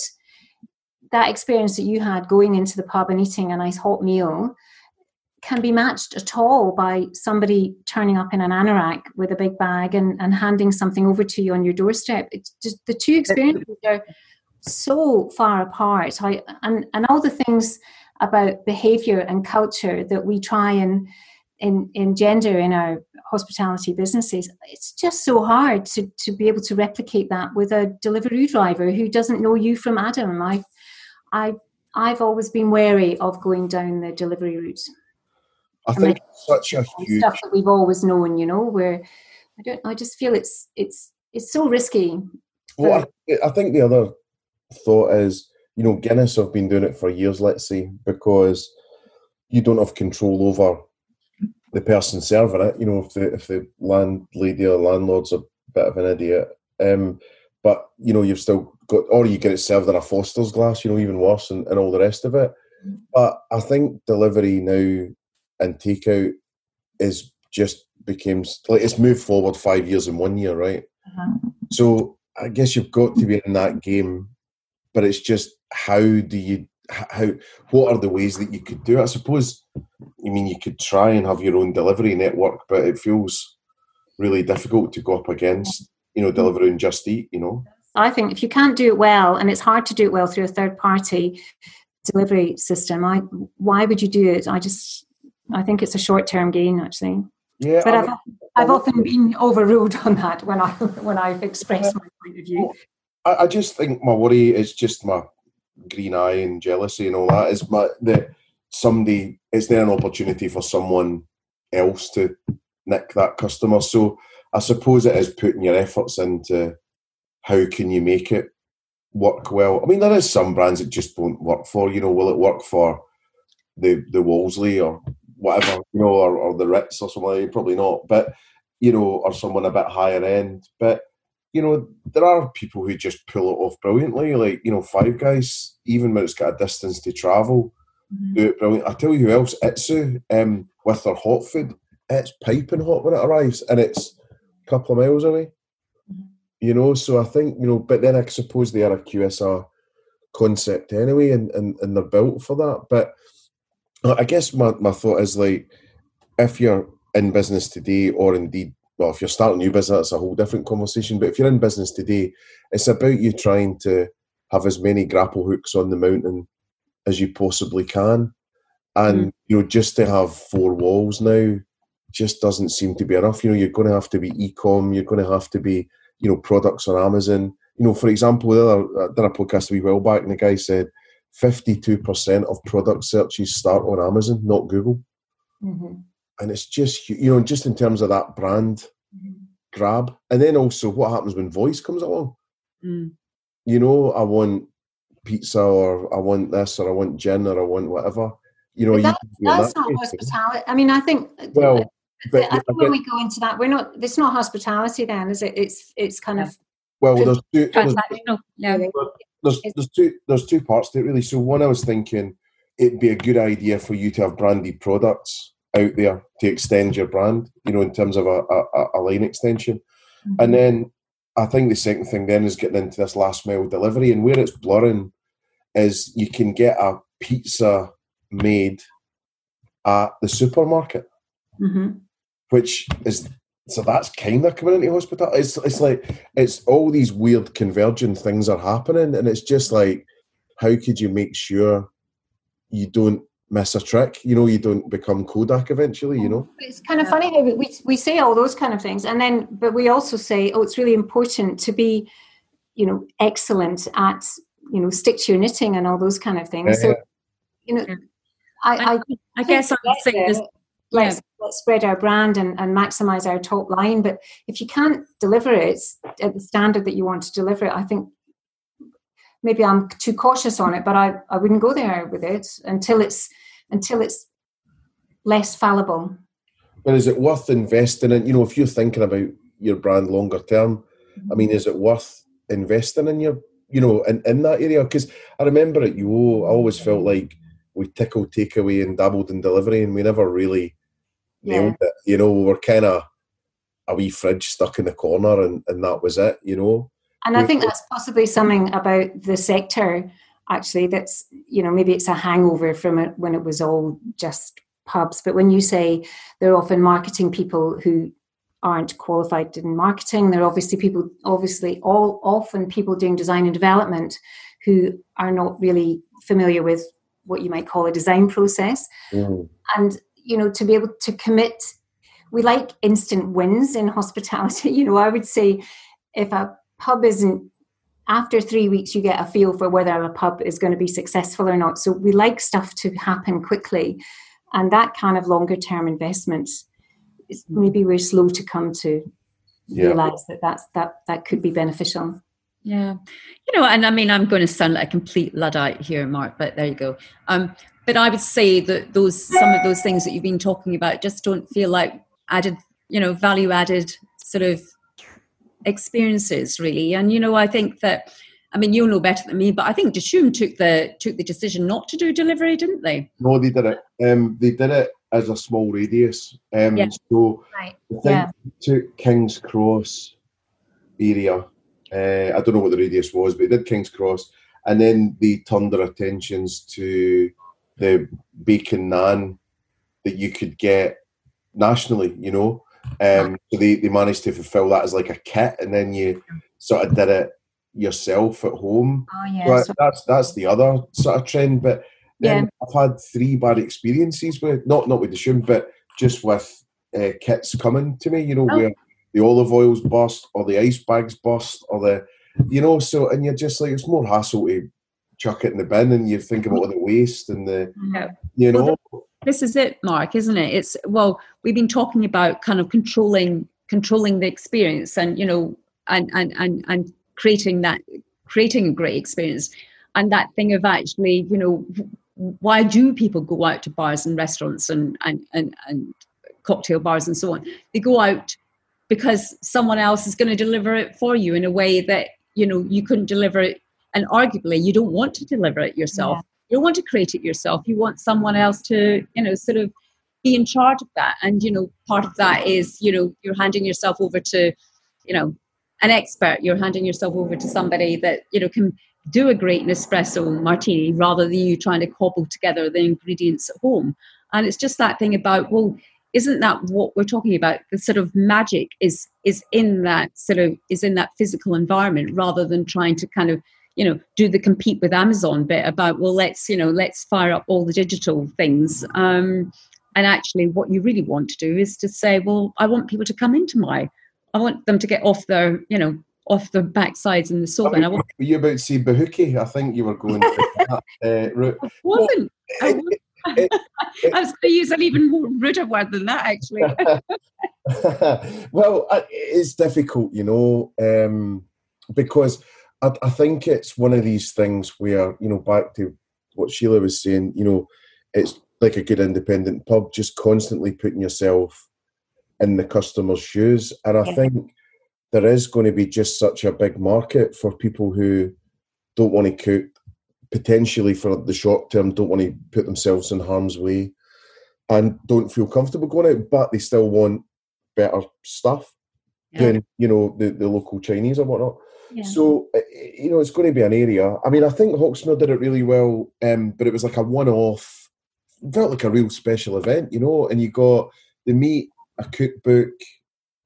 that experience that you had going into the pub and eating a nice hot meal can be matched at all by somebody turning up in an anorak with a big bag and, and handing something over to you on your doorstep. It's just the two experiences are so far apart. I, and, and all the things about behavior and culture that we try and in, engender in our hospitality businesses, it's just so hard to, to be able to replicate that with a delivery driver who doesn't know you from Adam. I, I, I've always been wary of going down the delivery route. I think such a huge stuff that we've always known, you know, where I don't. I just feel it's it's it's so risky. Well, I, I think the other thought is, you know, Guinness have been doing it for years. Let's say because you don't have control over the person serving it. You know, if the if the landlady or landlord's a bit of an idiot, um, but you know, you've still got, or you get it served in a Foster's glass. You know, even worse, and, and all the rest of it. Mm. But I think delivery now and takeout is just became like it's moved forward five years in one year, right? Uh-huh. So I guess you've got to be in that game, but it's just how do you how what are the ways that you could do it? I suppose I mean you could try and have your own delivery network, but it feels really difficult to go up against, you know, mm. Deliveroo just eat, you know. I think if you can't do it well, and it's hard to do it well through a third party delivery system, I why would you do it? I just I think it's a short term gain actually. Yeah, but I have I've often been overruled on that when I when I've expressed my point of view. I, I just think my worry is just my green eye and jealousy and all that is my that somebody is there an opportunity for someone else to nick that customer. So I suppose it is putting your efforts into how can you make it work well. I mean, there is some brands that just won't work for. You know, will it work for the the Wolseley or whatever, you know, or, or the Ritz or something like Probably not. But, you know, or someone a bit higher end. But, you know, there are people who just pull it off brilliantly. Like, you know, Five Guys, even when it's got a distance to travel, mm-hmm. do it brilliant. I tell you who else, Itsu, um, with their hot food, it's piping hot when it arrives and it's couple of miles away. Mm-hmm. You know, so I think, you know, but then I suppose they are a QSR concept anyway and, and, and they're built for that. But I guess my, my thought is like, if you're in business today, or indeed, well, if you're starting a new business, it's a whole different conversation. But if you're in business today, it's about you trying to have as many grapple hooks on the mountain as you possibly can. And, mm. you know, just to have four walls now just doesn't seem to be enough. You know, you're going to have to be e-com, you're going to have to be, you know, products on Amazon. You know, for example, the other, I did a podcast a wee while back and the guy said, 52% of product searches start on Amazon, not Google. Mm-hmm. And it's just, you know, just in terms of that brand mm-hmm. grab. And then also what happens when voice comes along? Mm. You know, I want pizza or I want this or I want gin or I want whatever. You know, that, you that's that not hospitality. I mean, I think. Well, but, I think when we go into that, we're not. It's not hospitality, then, is it? It's it's kind of. Well, there's two. There's, yeah there's there's two there's two parts to it really. So one, I was thinking it'd be a good idea for you to have branded products out there to extend your brand. You know, in terms of a a, a line extension, mm-hmm. and then I think the second thing then is getting into this last mile delivery, and where it's blurring is you can get a pizza made at the supermarket, mm-hmm. Which is so that's kind of community into hospitality. It's it's like it's all these weird convergent things are happening, and it's just like, how could you make sure you don't miss a trick? You know, you don't become Kodak eventually. You know, it's kind of funny how we we say all those kind of things, and then but we also say, oh, it's really important to be, you know, excellent at you know stick to your knitting and all those kind of things. Yeah. So, you know, I I, I guess I would say there, this. Let's let's spread our brand and, and maximize our top line. But if you can't deliver it at the standard that you want to deliver it, I think maybe I'm too cautious on it. But I, I wouldn't go there with it until it's until it's less fallible. but is it worth investing in? You know, if you're thinking about your brand longer term, I mean, is it worth investing in your, you know, in, in that area? Because I remember at YO!, I always felt like we tickled takeaway and dabbled in delivery, and we never really nailed it. You know, we were kind of a wee fridge stuck in the corner, and, and that was it. You know, And I think that's possibly something about the sector, actually, that's, you know, maybe it's a hangover from it when it was all just pubs. But when you say they're often marketing people who aren't qualified in marketing, they're obviously people, obviously, all often people doing design and development who are not really familiar with what you might call a design process. Mm. And, you know, to be able to commit, we like instant wins in hospitality. You know, I would say if a pub isn't after three weeks you get a feel for whether a pub is going to be successful or not so we like stuff to happen quickly and that kind of longer term investment is maybe we're slow to come to Yeah. realize that that's that that could be beneficial Yeah. You know, and I mean, I'm going to sound like a complete Luddite here, Mark, but there you go. Um, but I would say that those, some of those things that you've been talking about just don't feel like added, you know, value added sort of experiences really. And, you know, I think that, I mean, you'll know better than me, but I think Dishoom took the, took the decision not to do delivery, didn't they? no, they did it. Um, they did it as a small radius. Um, Yeah. so right I think Yeah. to King's Cross area. Uh, I don't know what the radius was, but it did King's Cross, and then they turned their attentions to the bacon naan that you could get nationally. You know, um, so they they managed to fulfil that as like a kit, and then you sort of did it yourself at home. oh yeah But so- that's that's the other sort of trend. But then I've had three bad experiences with not not with Dishoom, but just with uh, kits coming to me. You know Oh. where the olive oils burst or the ice bags burst or the you know so and you're just like it's more hassle to chuck it in the bin and you think about all the waste and the Yeah. you Well, know? this is it mark isn't it? It's well we've been talking about kind of controlling controlling the experience and you know and and and, and creating that creating a great experience. And that thing of actually you know why do people go out to bars and restaurants and and and, and cocktail bars and so on? They go out because someone else is going to deliver it for you in a way that you know you couldn't deliver it and arguably you don't want to deliver it yourself. You don't want to create it yourself. You want someone else to you know sort of be in charge of that. And you know part of that is you know you're handing yourself over to you know an expert. You're handing yourself over to somebody that you know can do a great Nespresso martini rather than you trying to cobble together the ingredients at home. And it's just that thing about well isn't that what we're talking about? The sort of magic is is in that sort of is in that physical environment rather than trying to kind of you know do the compete with amazon bit about well let's you know let's fire up all the digital things um and actually what you really want to do is to say well i want people to come into my i want them to get off their you know off their backsides in the sofa and i want were you about to say Bahuki? I think you were going to that uh, route. I wasn't I, wasn't. I was going to use an even more ruder word than that actually well, it's difficult, you know, um, because I, I think it's one of these things where, you know, back to what Sheila was saying, you know, it's like a good independent pub, just constantly putting yourself in the customer's shoes. And I Yeah. think there is going to be just such a big market for people who don't want to cook, potentially for the short term, don't want to put themselves in harm's way and don't feel comfortable going out, but they still want better stuff Yeah. than you know the, the local Chinese or whatnot. Yeah. So uh, you know it's going to be an area. I mean, I think Hawksmoor did it really well, um, but it was like a one-off. Felt like a real special event, you know. And you got the meat, a cookbook,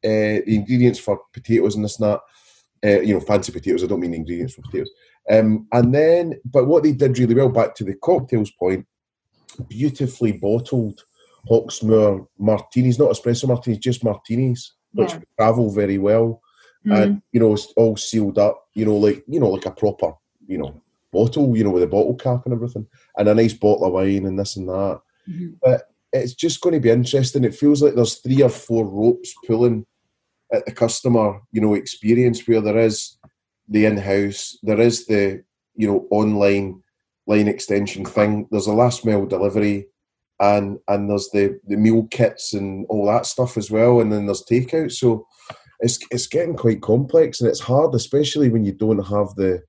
uh, the ingredients for potatoes and this and that. Uh, you know, fancy potatoes. I don't mean ingredients for potatoes. Um, and then, but what they did really well, back to the cocktails point, beautifully bottled Hawksmoor martinis, not espresso martinis, just martinis, which Yeah. travel very well, Mm. and you know, it's all sealed up. You know, like you know, like a proper, you know, bottle. You know, with a bottle cap and everything, and a nice bottle of wine and this and that. Mhm. But it's just going to be interesting. It feels like there's three or four ropes pulling at the customer, you know, experience where there is the in-house, there is the you know online line extension thing. There's a last mile delivery, and and there's the the meal kits and all that stuff as well. And then there's takeout. So it's it's getting quite complex, and it's hard, especially when you don't have the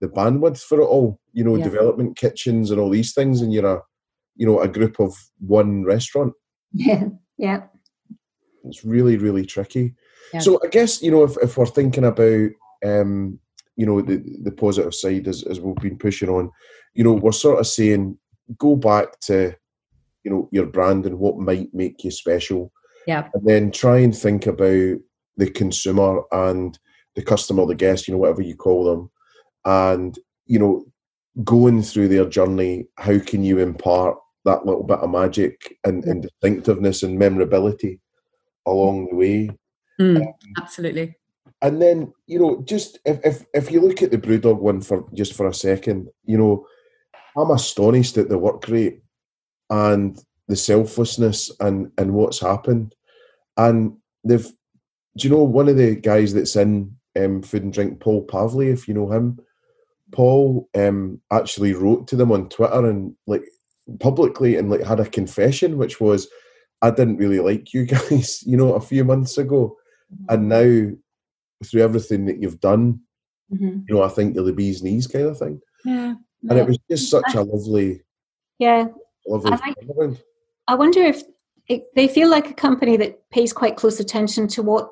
the bandwidth for it all. You know, Yeah. development kitchens and all these things, and you're a you know a group of one restaurant. Yeah, yeah. It's really really tricky. Yeah. So I guess you know if, if we're thinking about um, you know the the positive side as as we've been pushing on, you know we're sort of saying go back to you know your brand and what might make you special, Yeah. and then try and think about the consumer and the customer, the guest, you know whatever you call them, and you know going through their journey, how can you impart that little bit of magic and, and distinctiveness and memorability along the way? Mm, absolutely. And then, you know, just if, if if you look at the Brewdog one for just for a second, you know, I'm astonished at the work rate and the selflessness and and what's happened. And they've do you know one of the guys that's in um, food and drink, Paul Pavley, if you know him, Paul um, actually wrote to them on Twitter and like publicly and like had a confession, which was, I didn't really like you guys, you know, a few months ago, and now through everything that you've done, Mhm. you know, I think you're the bee's knees kind of thing. Yeah. And it was just such a lovely, Yeah, lovely. I. I wonder if it, they feel like a company that pays quite close attention to what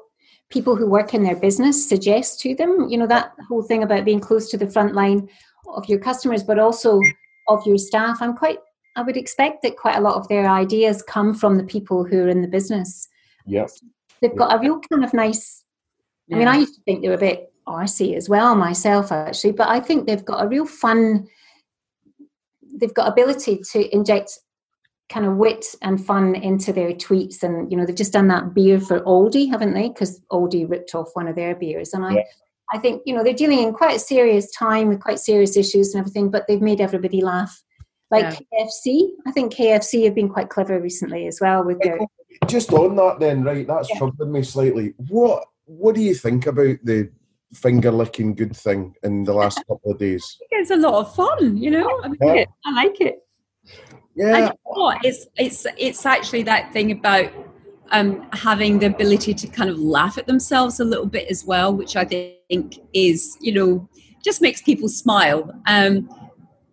people who work in their business suggest to them. You know, that whole thing about being close to the front line of your customers, but also of your staff. I'm quite, I would expect that quite a lot of their ideas come from the people who are in the business. Yes. They've got a real kind of nice, I mean, I used to think they were a bit arsey as well myself, actually, but I think they've got a real fun, they've got ability to inject kind of wit and fun into their tweets. And, you know, they've just done that beer for Aldi, haven't they? Because Aldi ripped off one of their beers. And I, Yeah. I think, you know, they're dealing in quite a serious time with quite serious issues and everything, but they've made everybody laugh. Like KFC, I think KFC have been quite clever recently as well with their. Just on that, then, right? That's Yeah. troubling me slightly. What What do you think about the finger licking good thing in the last couple of days? It's a lot of fun, you know. I, mean, Yeah. I like it. Yeah? It's it's it's actually that thing about um, having the ability to kind of laugh at themselves a little bit as well, which I think is you know just makes people smile. Um,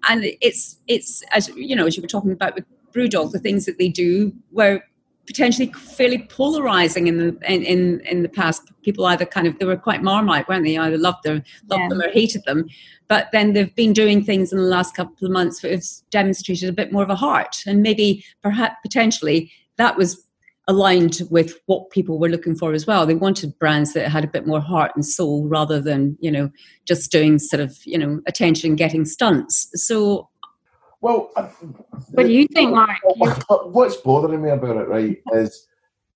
and it's it's as you know as you were talking about with Brewdog, the things that they do were potentially fairly polarizing in the in, in in the past. People either kind of they were quite marmite, weren't they? Either loved them, loved Yeah. them or hated them. But then they've been doing things in the last couple of months that have demonstrated a bit more of a heart, and maybe perhaps potentially that was aligned with what people were looking for as well. They wanted brands that had a bit more heart and soul rather than you know just doing sort of you know attention getting stunts. So well, What do you think, Mark? What's bothering me about it, right, is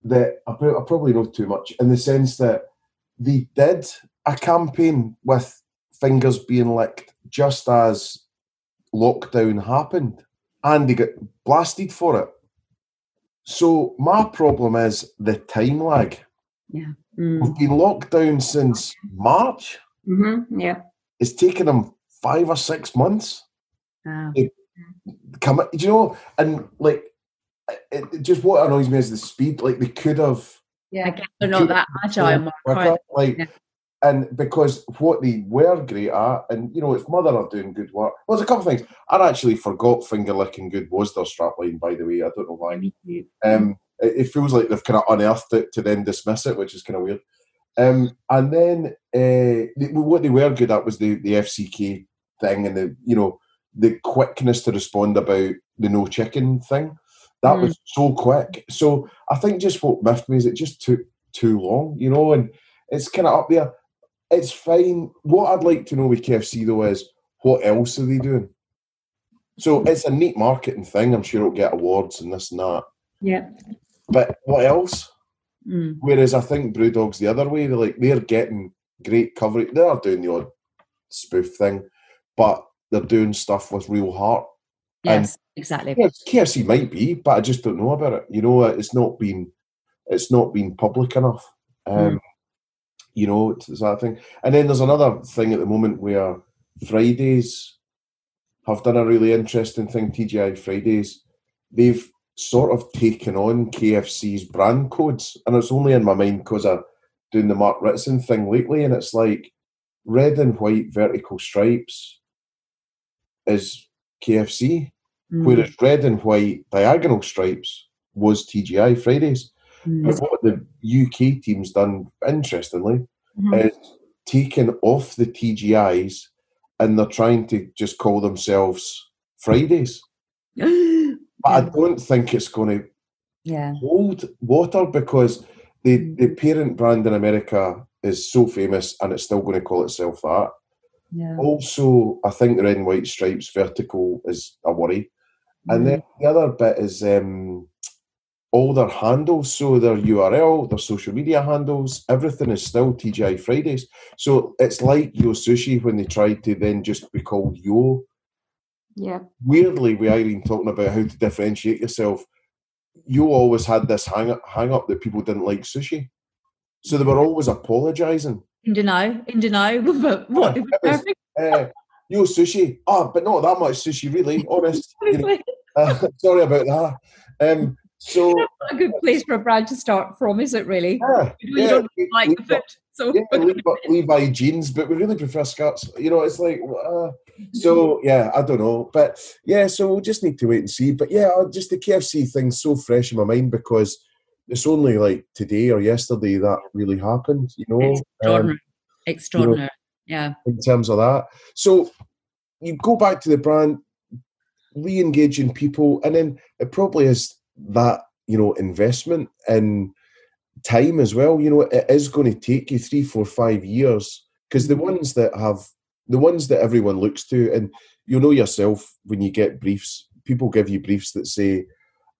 that I, pro- I probably know too much in the sense that they did a campaign with fingers being licked just as lockdown happened, and they got blasted for it. So my problem is the time lag. mm, We've been locked down since March. hmm Yeah. It's taken them five or six months. uh, come do you know and like it, it just what annoys me is the speed like they could have Yeah, I guess they're not that agile. Mark, quicker, like Yeah. and because what they were great at and you know if mother are doing good work well there's a couple of things i actually forgot finger licking good was their strapline by the way i don't know why they? um it, it feels like they've kind of unearthed it to then dismiss it which is kind of weird um and then uh they, what they were good at was the the fck thing and the you know the quickness to respond about the no chicken thing that Mm. was so quick so i think just what miffed me is it just took too long, you know, and it's kind of up there. It's fine. What I'd like to know with KFC though is what else are they doing? So it's a neat marketing thing. I'm sure it'll get awards and this and that. Yeah. But what else? Mm. Whereas I think Brewdog's the other way. They're like they're getting great coverage. They are doing the odd spoof thing, but they're doing stuff with real heart. And- Yes, exactly. KFC might be, but I just don't know about it. You know, it's not been it's not been public enough. Um, You know, it's it's that thing. And then there's another thing at the moment where Fridays have done a really interesting thing. TGI Fridays, they've sort of taken on KFC's brand codes, and it's only in my mind because I'm doing the Mark Ritson thing lately, and it's like red and white vertical stripes is KFC Mm. whereas red and white diagonal stripes was TGI Fridays. Mm. But what the UK team's done, interestingly, Mhm. is taken off the TGIs and they're trying to just call themselves Fridays. But I don't think it's going to yeah. hold water because the, the parent brand in America is so famous and it's still going to call itself that. Yeah. Also, I think the red and white stripes vertical is a worry. And then the other bit is um, all their handles, so their URL, their social media handles, everything is still TGI Fridays. So it's like Yo Sushi when they tried to then just be called Yo. Yeah. Weirdly, with Irene talking about how to differentiate yourself, You always had this hang up, hang up that people didn't like sushi. So they were always apologising. In deny, in deny, but what? Yeah, it was perfect. Uh, Yo Sushi, ah, but not that much sushi, really, honest. You uh, sorry about that. Um, so, not a good place for a brand to start from, is it really? yeah, You, know, you yeah, don't we- like the food, so yeah, Levi, Levi jeans, but we really prefer skirts. You know, it's like, uh, so yeah, I don't know, but yeah, so we'll just need to wait and see. But yeah, uh, just the KFC thing's so fresh in my mind because it's only like today or yesterday that really happened. You know, um, extraordinary, extraordinary. Yeah, in terms of that. So you go back to the brand, re-engaging people, and then it probably is that you know investment in time as well. You know, it is going to take you three, four, five years because the ones that have the ones that everyone looks to, and you know yourself when you get briefs, people give you briefs that say,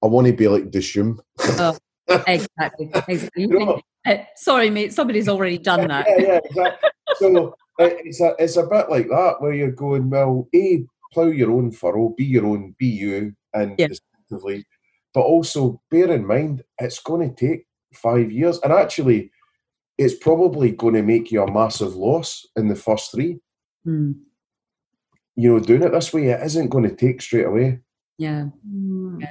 "I want to be like Dishoom." exactly. exactly. You know, Uh, sorry, mate. Somebody's already done that. yeah, yeah, exactly. so uh, it's a it's a bit like that where you're going, well, a plough your own furrow, be your own, be you, and Yeah. distinctively, but also bear in mind it's going to take five years, and actually, it's probably going to make you a massive loss in the first three. Hmm, You know, doing it this way, it isn't going to take straight away. yeah. Mm.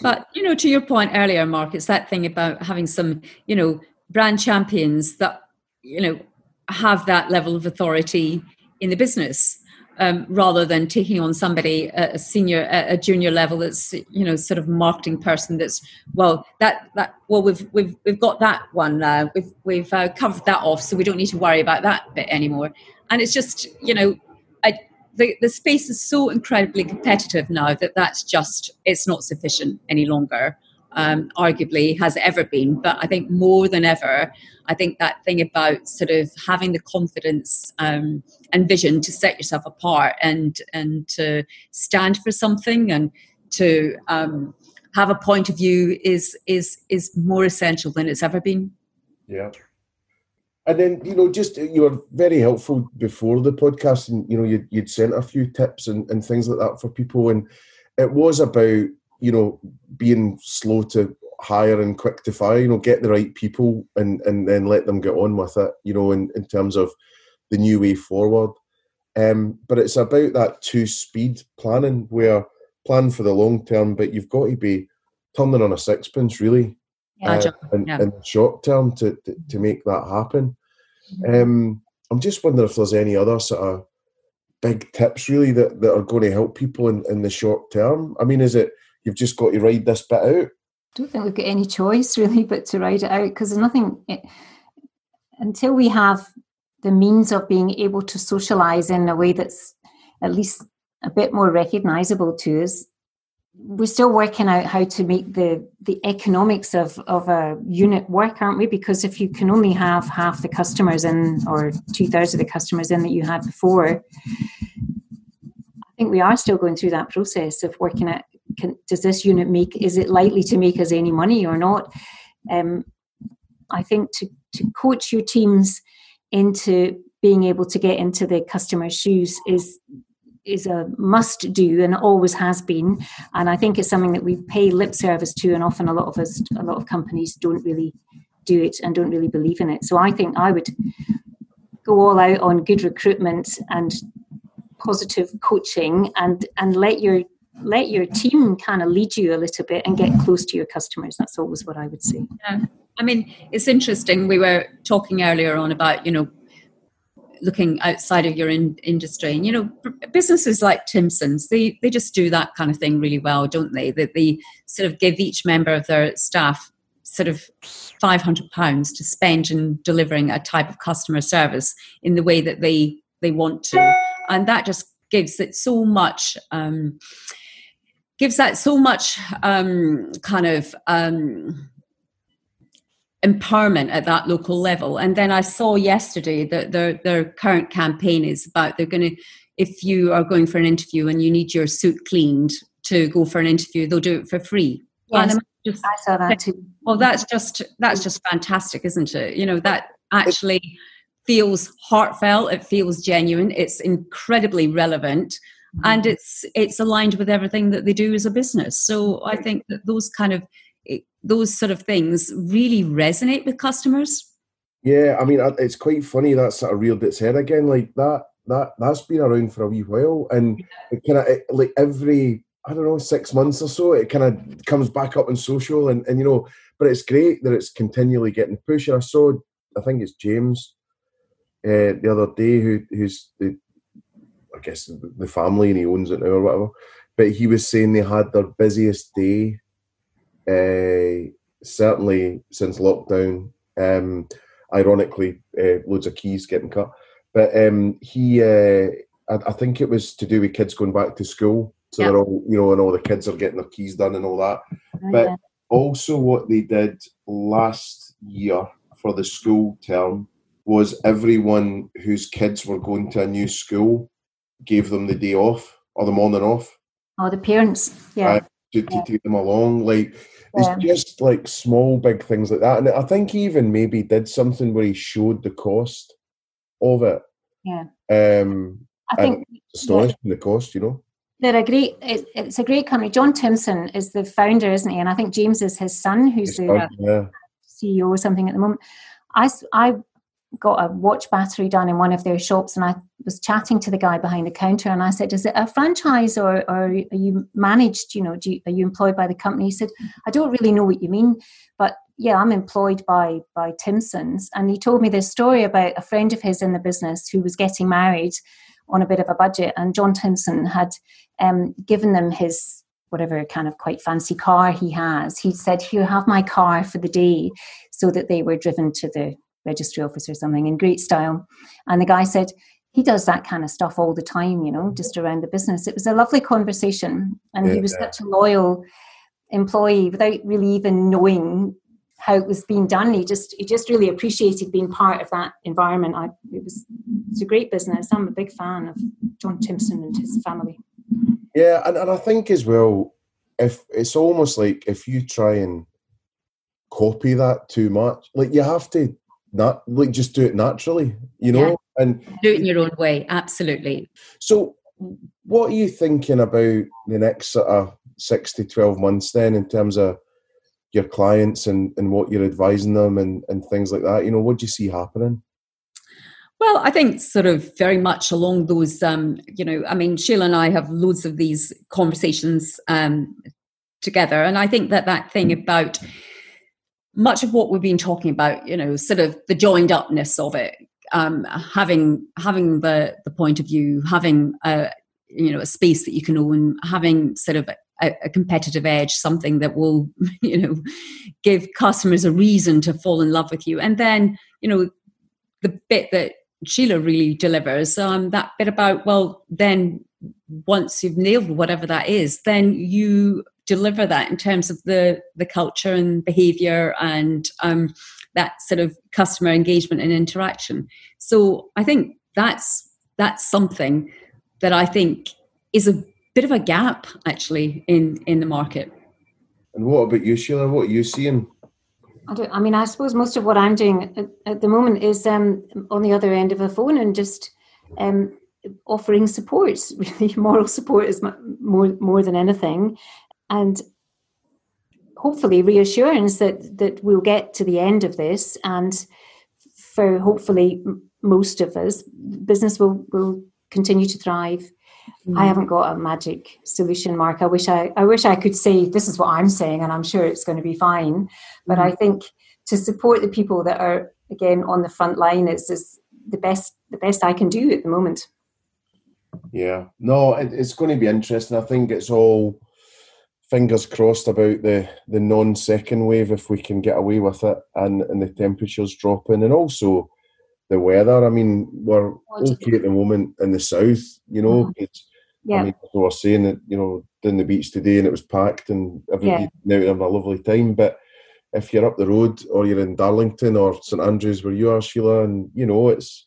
But you know, to your point earlier, Mark, it's that thing about having some, you know, brand champions that you know have that level of authority in the business, um, rather than taking on somebody a senior, a junior level that's you know sort of marketing person. That's well, that that well, we've we've we've got that one now. We've we've uh, covered that off, so we don't need to worry about that bit anymore. And it's just you know, I the, the space is so incredibly competitive now that that's just it's not sufficient any longer um, arguably has ever been but i think more than ever i think that thing about sort of having the confidence um, and vision to set yourself apart and and to stand for something and to um, have a point of view is is is more essential than it's ever been Yeah. And then, you know, just uh, you were very helpful before the podcast, and you know, you'd, you'd sent a few tips and, and things like that for people. And it was about, you know, being slow to hire and quick to fire, you know, get the right people and, and then let them get on with it, you know, in, in terms of the new way forward. Um, but it's about that two speed planning where plan for the long term, but you've got to be turning on a sixpence, really uh, in, yeah. in the short term to, to, to make that happen. Um, I'm just wondering if there's any other sort of big tips really that, that are going to help people in, in the short term. I mean, is it you've just got to ride this bit out? I don't think we've got any choice really but to ride it out because there's nothing it, until we have the means of being able to socialize in a way that's at least a bit more recognizable to us we're still working out how to make the the economics of of a unit work, aren't we? Because if you can only have half the customers in or two thirds of the customers in that you had before, I think we are still going through that process of working out can, does this unit make is it likely to make us any money or not? Um, I think to to coach your teams into being able to get into the customer's shoes is is a must do and always has been. And i think it's something that we pay lip service to and often a lot of us a lot of companies don't really do it and don't really believe in it. So i think i would go all out on good recruitment and positive coaching and and let your let your team kind of lead you a little bit and get close to your customers. That's always what i would say. Yeah. i mean it's interesting we were talking earlier on about you know looking outside of your in, industry. And, you know, businesses like Timpson's, they, they just do that kind of thing really well, don't they? That they sort of give each member of their staff sort of 500 pounds to spend in delivering a type of customer service in the way that they they want to and that just gives it so much um, gives that so much um, kind of um, empowerment at that local level. And then I saw yesterday that their their current campaign is about they're going to if you are going for an interview and you need your suit cleaned to go for an interview, they'll do it for free. Yes, just, I saw that too. Well, that's just that's just fantastic, isn't it? You know that actually feels heartfelt. It feels genuine. It's incredibly relevant, mm-hmm. and it's it's aligned with everything that they do as a business. So I think that those kind of those sort of things really resonate with customers? Yeah, I mean, it's quite funny that sort of real bits head again. Like that, that that's been around for a wee while, and it kind of like every I don't know six months or so, it kind of comes back up on social, and and you know, but it's great that it's continually getting pushed. I saw, I think it's James, uh, the other day, who who's the, I guess the family, and he owns it now or whatever. But he was saying they had their busiest day uh, certainly since lockdown. Um, ironically, uh, loads of keys getting cut. But um, he, uh, I, I, think it was to do with kids going back to school. So they're all, you know, and all the kids are getting their keys done and all that. Oh, but yeah. also, what they did last year for the school term was everyone whose kids were going to a new school gave them the day off or the morning off. Oh, the parents, yeah. Uh, to, to yeah. take them along. Like it's just like small, big things like that. And I think he even maybe did something where he showed the cost of it. Yeah. Um, I think astonishing yeah. the cost, you know. They're a great. It, it's a great company. John Timpson is the founder, isn't he? And I think James is his son, who's his the son, yeah. CEO or something at the moment. I I got a watch battery done in one of their shops and I was chatting to the guy behind the counter and I said, is it a franchise or, or are you managed, you know, you, are you employed by the company? He said, I don't really know what you mean, but yeah, I'm employed by, by Timpson's. And he told me this story about a friend of his in the business who was getting married on a bit of a budget and John Timpson had um, given them his whatever kind of quite fancy car he has. He said, here, have my car for the day so that they were driven to the registry office or something in great style. And the guy said, he does that kind of stuff all the time, you know, just around the business. It was a lovely conversation. And yeah, he was yeah. such a loyal employee without really even knowing how it was being done. He just he just really appreciated being part of that environment. I, it was it's a great business. I'm a big fan of John Timpson and his family. Yeah, and, and I think as well, if it's almost like if you try and copy that too much, like you have to not like just do it naturally, you know, yeah. and do it in your own way. Absolutely. So, what are you thinking about the next sort of six to twelve months then, in terms of your clients and and what you're advising them and and things like that? You know, what do you see happening? Well, I think sort of very much along those, um, you know, I mean, Sheila and I have loads of these conversations um, together, and I think that that thing about much of what we've been talking about, you know, sort of the joined upness of it, um, having having the the point of view, having a you know a space that you can own, having sort of a, a competitive edge, something that will you know give customers a reason to fall in love with you, and then you know the bit that Sheila really delivers. Um, that bit about well, then once you've nailed whatever that is, then you deliver that in terms of the the culture and behavior and um, that sort of customer engagement and interaction. So I think that's that's something that I think is a bit of a gap actually in in the market. And what about you, Sheila? What are you seeing? I, don't, I mean, I suppose most of what I'm doing at, at the moment is um, on the other end of a phone and just um, offering support, really moral support is more more than anything, and hopefully reassurance that that we'll get to the end of this, and for hopefully most of us, business will will continue to thrive. Mm. I haven't got a magic solution, Mark. I wish I I wish I could say this is what I'm saying, and I'm sure it's going to be fine. But mm. I think to support the people that are again on the front line is, is the best the best I can do at the moment. Yeah, no, it, it's going to be interesting. I think it's all fingers crossed about the the non second wave if we can get away with it, and and the temperatures dropping, and also the weather. I mean, we're okay at the moment in the south, you know. Mm-hmm. Yeah. I mean, we were saying that you know down the beach today, and it was packed, and everybody yeah. out having a lovely time, but if you're up the road or you're in Darlington or St Andrews where you are, Sheila, and you know it's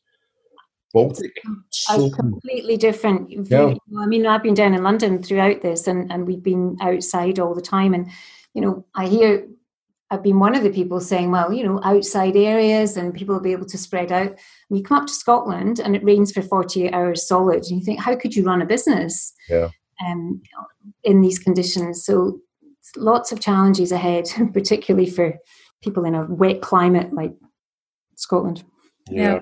Baltic. So, a completely different view. Yeah. I mean, I've been down in London throughout this, and and we've been outside all the time, and you know, I hear. I've been one of the people saying, well, you know, outside areas and people will be able to spread out. And you come up to Scotland and it rains for 48 hours solid. And you think, how could you run a business yeah. um, in these conditions? So lots of challenges ahead, particularly for people in a wet climate like Scotland. Yeah. yeah.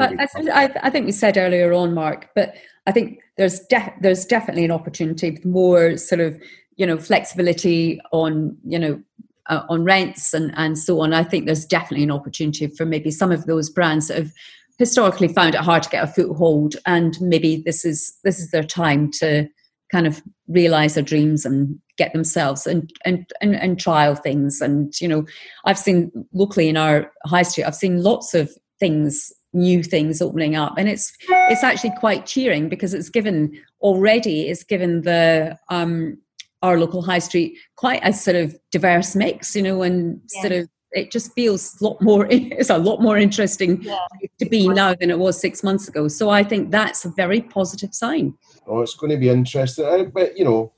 I, I, I, think we said earlier on, Mark, but I think there's de- there's definitely an opportunity with more sort of you know flexibility on you know uh, on rents and and so on. I think there's definitely an opportunity for maybe some of those brands that have historically found it hard to get a foothold, and maybe this is this is their time to kind of realize their dreams and get themselves and, and and and trial things and you know i've seen locally in our high street i've seen lots of things new things opening up and it's it's actually quite cheering because it's given already it's given the um our local high street quite a sort of diverse mix you know and yes. sort of it just feels a lot more it's a lot more interesting yeah. to be now than it was six months ago so i think that's a very positive sign oh it's going to be interesting but you know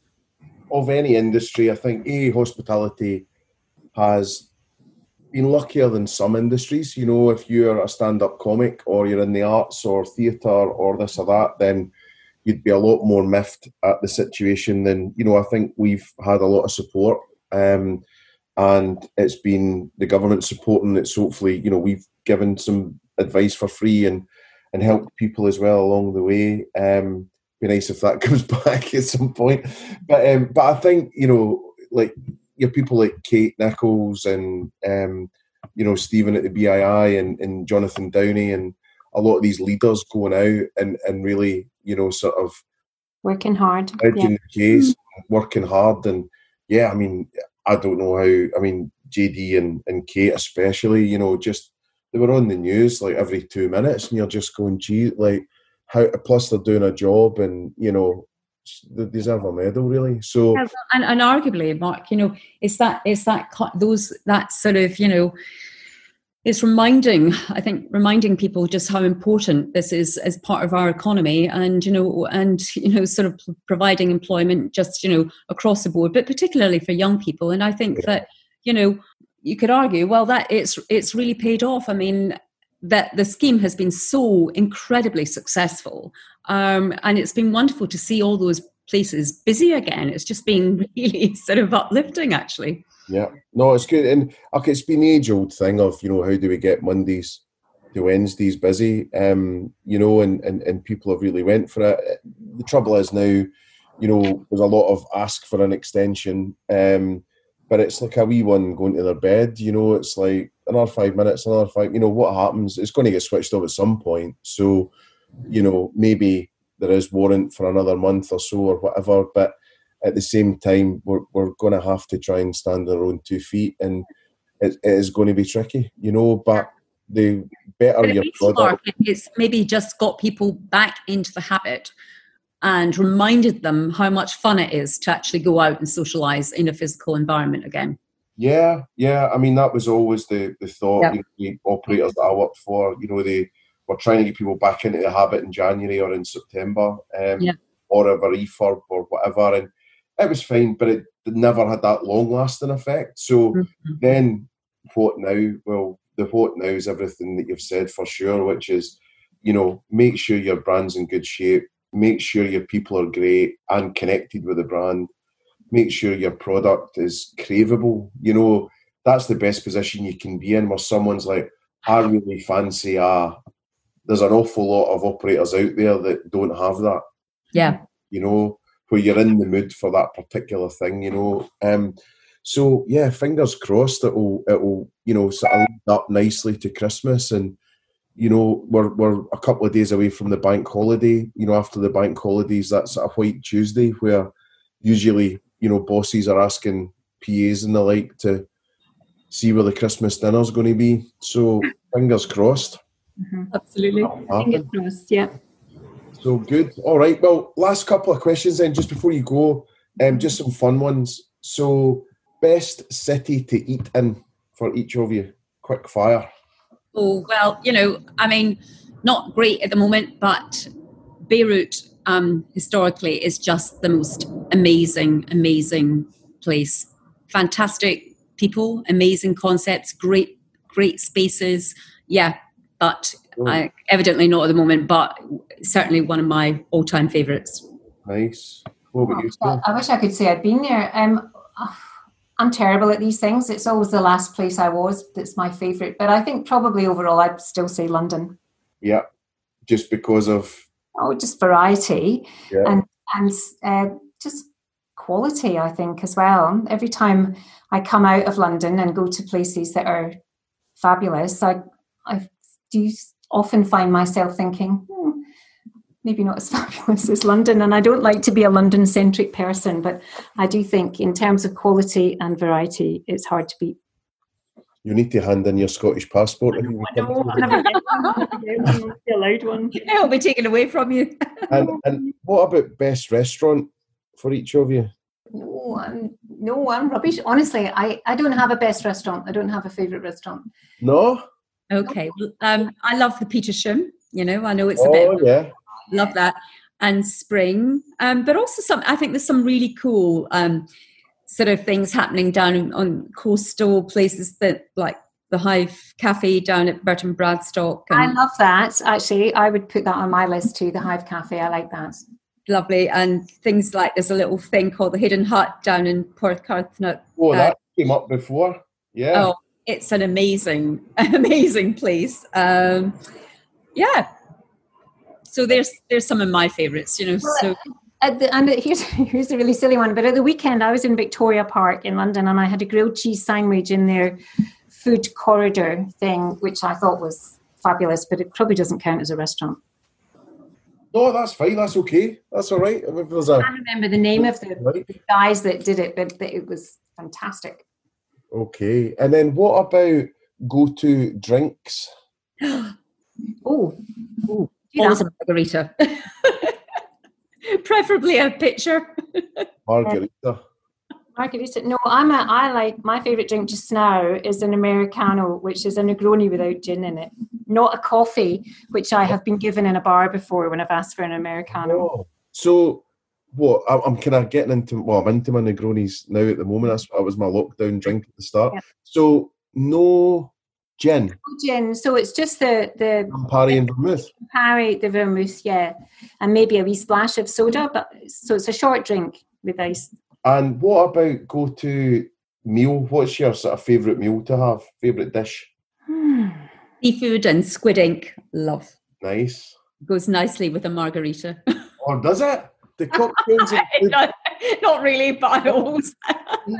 of any industry i think a hospitality has been luckier than some industries. You know, if you're a stand-up comic or you're in the arts or theatre or this or that, then you'd be a lot more miffed at the situation than you know. I think we've had a lot of support, um, and it's been the government supporting it. So hopefully, you know, we've given some advice for free and and helped people as well along the way. Um, be nice if that comes back at some point, but um, but I think you know, like your people like Kate Nicholls and um, you know Stephen at the BII and, and Jonathan Downey and a lot of these leaders going out and, and really you know sort of working hard, yeah. case, working hard, and yeah, I mean I don't know how I mean JD and, and Kate especially, you know, just they were on the news like every two minutes, and you're just going, gee, like how plus they're doing a job and you know deserve a medal, really. So, and, and arguably, Mark, you know, it's that it's that those that sort of you know it's reminding i think reminding people just how important this is as part of our economy and you know and you know sort of providing employment just you know across the board but particularly for young people and i think yeah. that you know you could argue well that it's it's really paid off i mean that the scheme has been so incredibly successful um, and it's been wonderful to see all those places busy again. It's just been really sort of uplifting, actually. Yeah, no, it's good. And okay, it's been the age old thing of, you know, how do we get Mondays to Wednesdays busy? Um, you know, and, and, and people have really went for it. The trouble is now, you know, there's a lot of ask for an extension. Um, but it's like a wee one going to their bed, you know, it's like another five minutes, another five, you know, what happens? It's going to get switched off at some point. So, you know, maybe there is warrant for another month or so or whatever. But at the same time, we're, we're going to have to try and stand on our own two feet, and it, it is going to be tricky, you know. But the better But your product. It's maybe just got people back into the habit and reminded them how much fun it is to actually go out and socialize in a physical environment again. Yeah, yeah. I mean, that was always the the thought. Yeah. You know, the operators that I worked for, you know, they were trying to get people back into the habit in January or in September, um, Yeah. or a refurb or whatever, and it was fine, but it never had that long lasting effect. So Mhm. then, what now? Well, the what now is everything that you've said for sure, which is, you know, make sure your brand's in good shape, make sure your people are great and connected with the brand make sure your product is craveable. You know, that's the best position you can be in where someone's like, I really fancy a there's an awful lot of operators out there that don't have that, Yeah. you know, where you're in the mood for that particular thing, you know. Um so yeah, fingers crossed it'll it'll, you know, sort of lead up nicely to Christmas and you know, we're we're a couple of days away from the bank holiday. You know, after the bank holidays, that's sort of White Tuesday, where usually, you know, bosses are asking PAs and the like to see where the Christmas dinner's going to be. So fingers crossed. Absolutely. Fingers crossed, yeah. So good. All right. Well, last couple of questions then, just before you go, um, just some fun ones. So, best city to eat in for each of you. Quick fire. Oh, well, you know, I mean, not great at the moment, but Beirut um, historically is just the most amazing, amazing place. Fantastic people, amazing concepts, great, great spaces. Yeah, but I, evidently not at the moment, but certainly one of my all time favourites. Nice. What about you, Well, I wish I could say I'd been there. Um, I'm terrible at these things. It's always the last place I was that's my favourite. But I think probably overall, I'd still say London. Yeah. Just because of Oh, just variety Yeah. and and uh, just quality. I think as well. Every time I come out of London and go to places that are fabulous, I I do often find myself thinking. Maybe not as fabulous as London, and I don't like to be a London centric person, but I do think, in terms of quality and variety, it's hard to beat. you need to hand in your Scottish passport. if you I know, I never get one. I never get one. I'm the allowed one. It'll be taken away from you. and, and what about best restaurant for each of you? No, I'm no, I'm rubbish. Honestly, I, I don't have a best restaurant. I don't have a favourite restaurant. No? Okay. Well, um, I love the Petersham. You know, I know it's a bit Oh, yeah. Love that and spring um, but also some i think there's some really cool um, sort of things happening down on coastal places that like the hive cafe down at burton bradstock I love that. Actually, I would put that on my list too. The Hive Cafe. I like that. lovely and things like there's a little thing called the hidden hut down in port carthnut Oh, Uh, that came up before. Yeah. oh it's an amazing amazing place um, yeah so there's there's some of my favorites you know so At the, and here's here's a really silly one. But at the weekend, I was in Victoria Park in London, and I had a grilled cheese sandwich in their food corridor thing, which I thought was fabulous. But it probably doesn't count as a restaurant. No, that's fine. That's okay. That's all right. If there's a I can't remember the name of the right. guys that did it, but, but it was fantastic. Okay. And then what about go to drinks? Oh, oh, do always that. a margarita preferably a pitcher Margarita. Margarita. No, I'm a. I like my favorite drink just now is an americano, which is a Negroni without gin in it, not a coffee, which I have been given in a bar before when I've asked for an americano. Oh. So what I'm, I'm kind of getting into well, I'm into my Negronis now at the moment. That's that was my lockdown drink at the start. Yeah. So no gin, Gin. So it's just the the Campari and vermouth. Parry, the vermouth, yeah, and maybe a wee splash of soda. But so it's a short drink with ice. And what about go to meal? What's your sort of favourite meal to have? Favourite dish? Hmm. seafood and squid ink love Nice. goes nicely with a margarita Or does it? The cocktails and not, not really but I always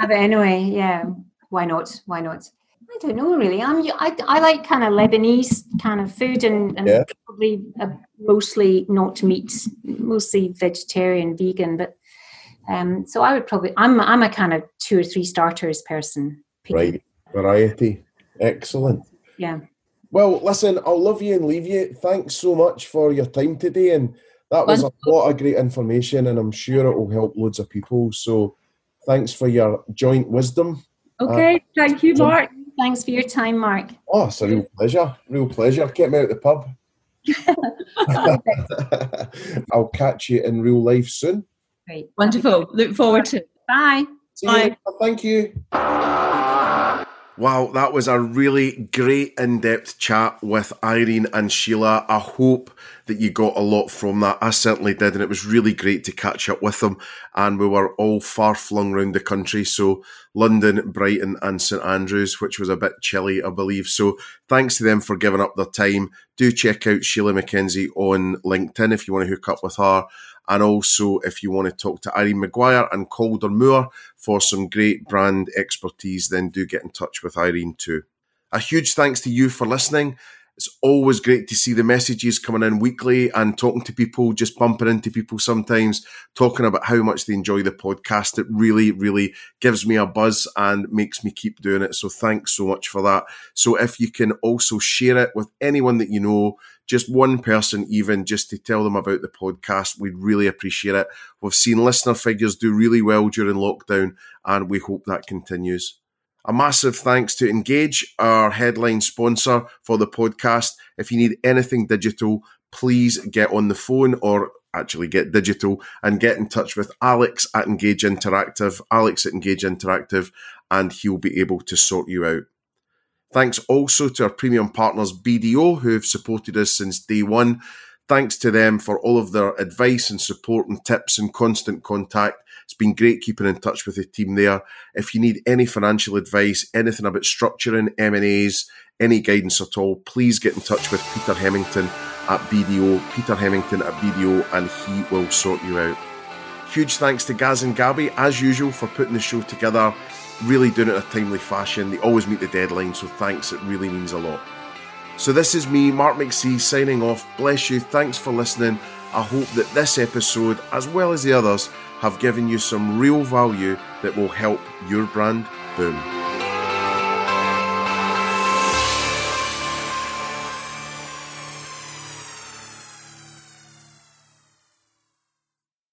have it anyway. Yeah, why not? Why not? I don't know really. I'm I, I like kind of Lebanese kind of food and, and Yeah. probably uh, mostly not meat, mostly vegetarian, vegan. But um, so I would probably I'm I'm a kind of two or three starters person. Right. Variety. Excellent. Yeah. Well, listen, I'll love you and leave you. Thanks so much for your time today. And that was a lot of great information, and I'm sure it will help loads of people. So thanks for your joint wisdom. Okay, uh, thank you, Mark. Thanks for your time, Mark. Oh, it's a real pleasure. Real pleasure. Get me out the pub. I'll catch you in real life soon. Great. Wonderful. Look forward to it. Bye. See Bye. You. Thank you. Wow, that was a really great in depth chat with Irene and Sheila. I hope that you got a lot from that. I certainly did, and it was really great to catch up with them. And we were all far flung around the country. So, London, Brighton, and St Andrews, which was a bit chilly, I believe. So, thanks to them for giving up their time. Do check out Sheila McKenzie on LinkedIn if you want to hook up with her. And also, if you want to talk to Irene Maguire and Caulder Moore for some great brand expertise, then do get in touch with Irene too. A huge thanks to you for listening. It's always great to see the messages coming in weekly and talking to people, just bumping into people sometimes, talking about how much they enjoy the podcast. It really, really gives me a buzz and makes me keep doing it. So thanks so much for that. So if you can also share it with anyone that you know, just one person, even just to tell them about the podcast, we'd really appreciate it. We've seen listener figures do really well during lockdown, and we hope that continues. A massive thanks to Engage, our headline sponsor for the podcast. If you need anything digital, please get on the phone or actually get digital and get in touch with Alex at Engage Interactive, Alex at Engage Interactive, and he'll be able to sort you out. Thanks also to our premium partners BDO, who have supported us since day one. Thanks to them for all of their advice and support and tips and constant contact. It's been great keeping in touch with the team there. If you need any financial advice, anything about structuring M&As, any guidance at all, please get in touch with Peter Hemington at BDO, Peter Hemington at BDO, and he will sort you out. Huge thanks to Gaz and Gabby, as usual, for putting the show together, really doing it in a timely fashion. They always meet the deadline, so thanks, it really means a lot. So this is me, Mark McC, signing off. Bless you, thanks for listening. I hope that this episode, as well as the others, have given you some real value that will help your brand boom.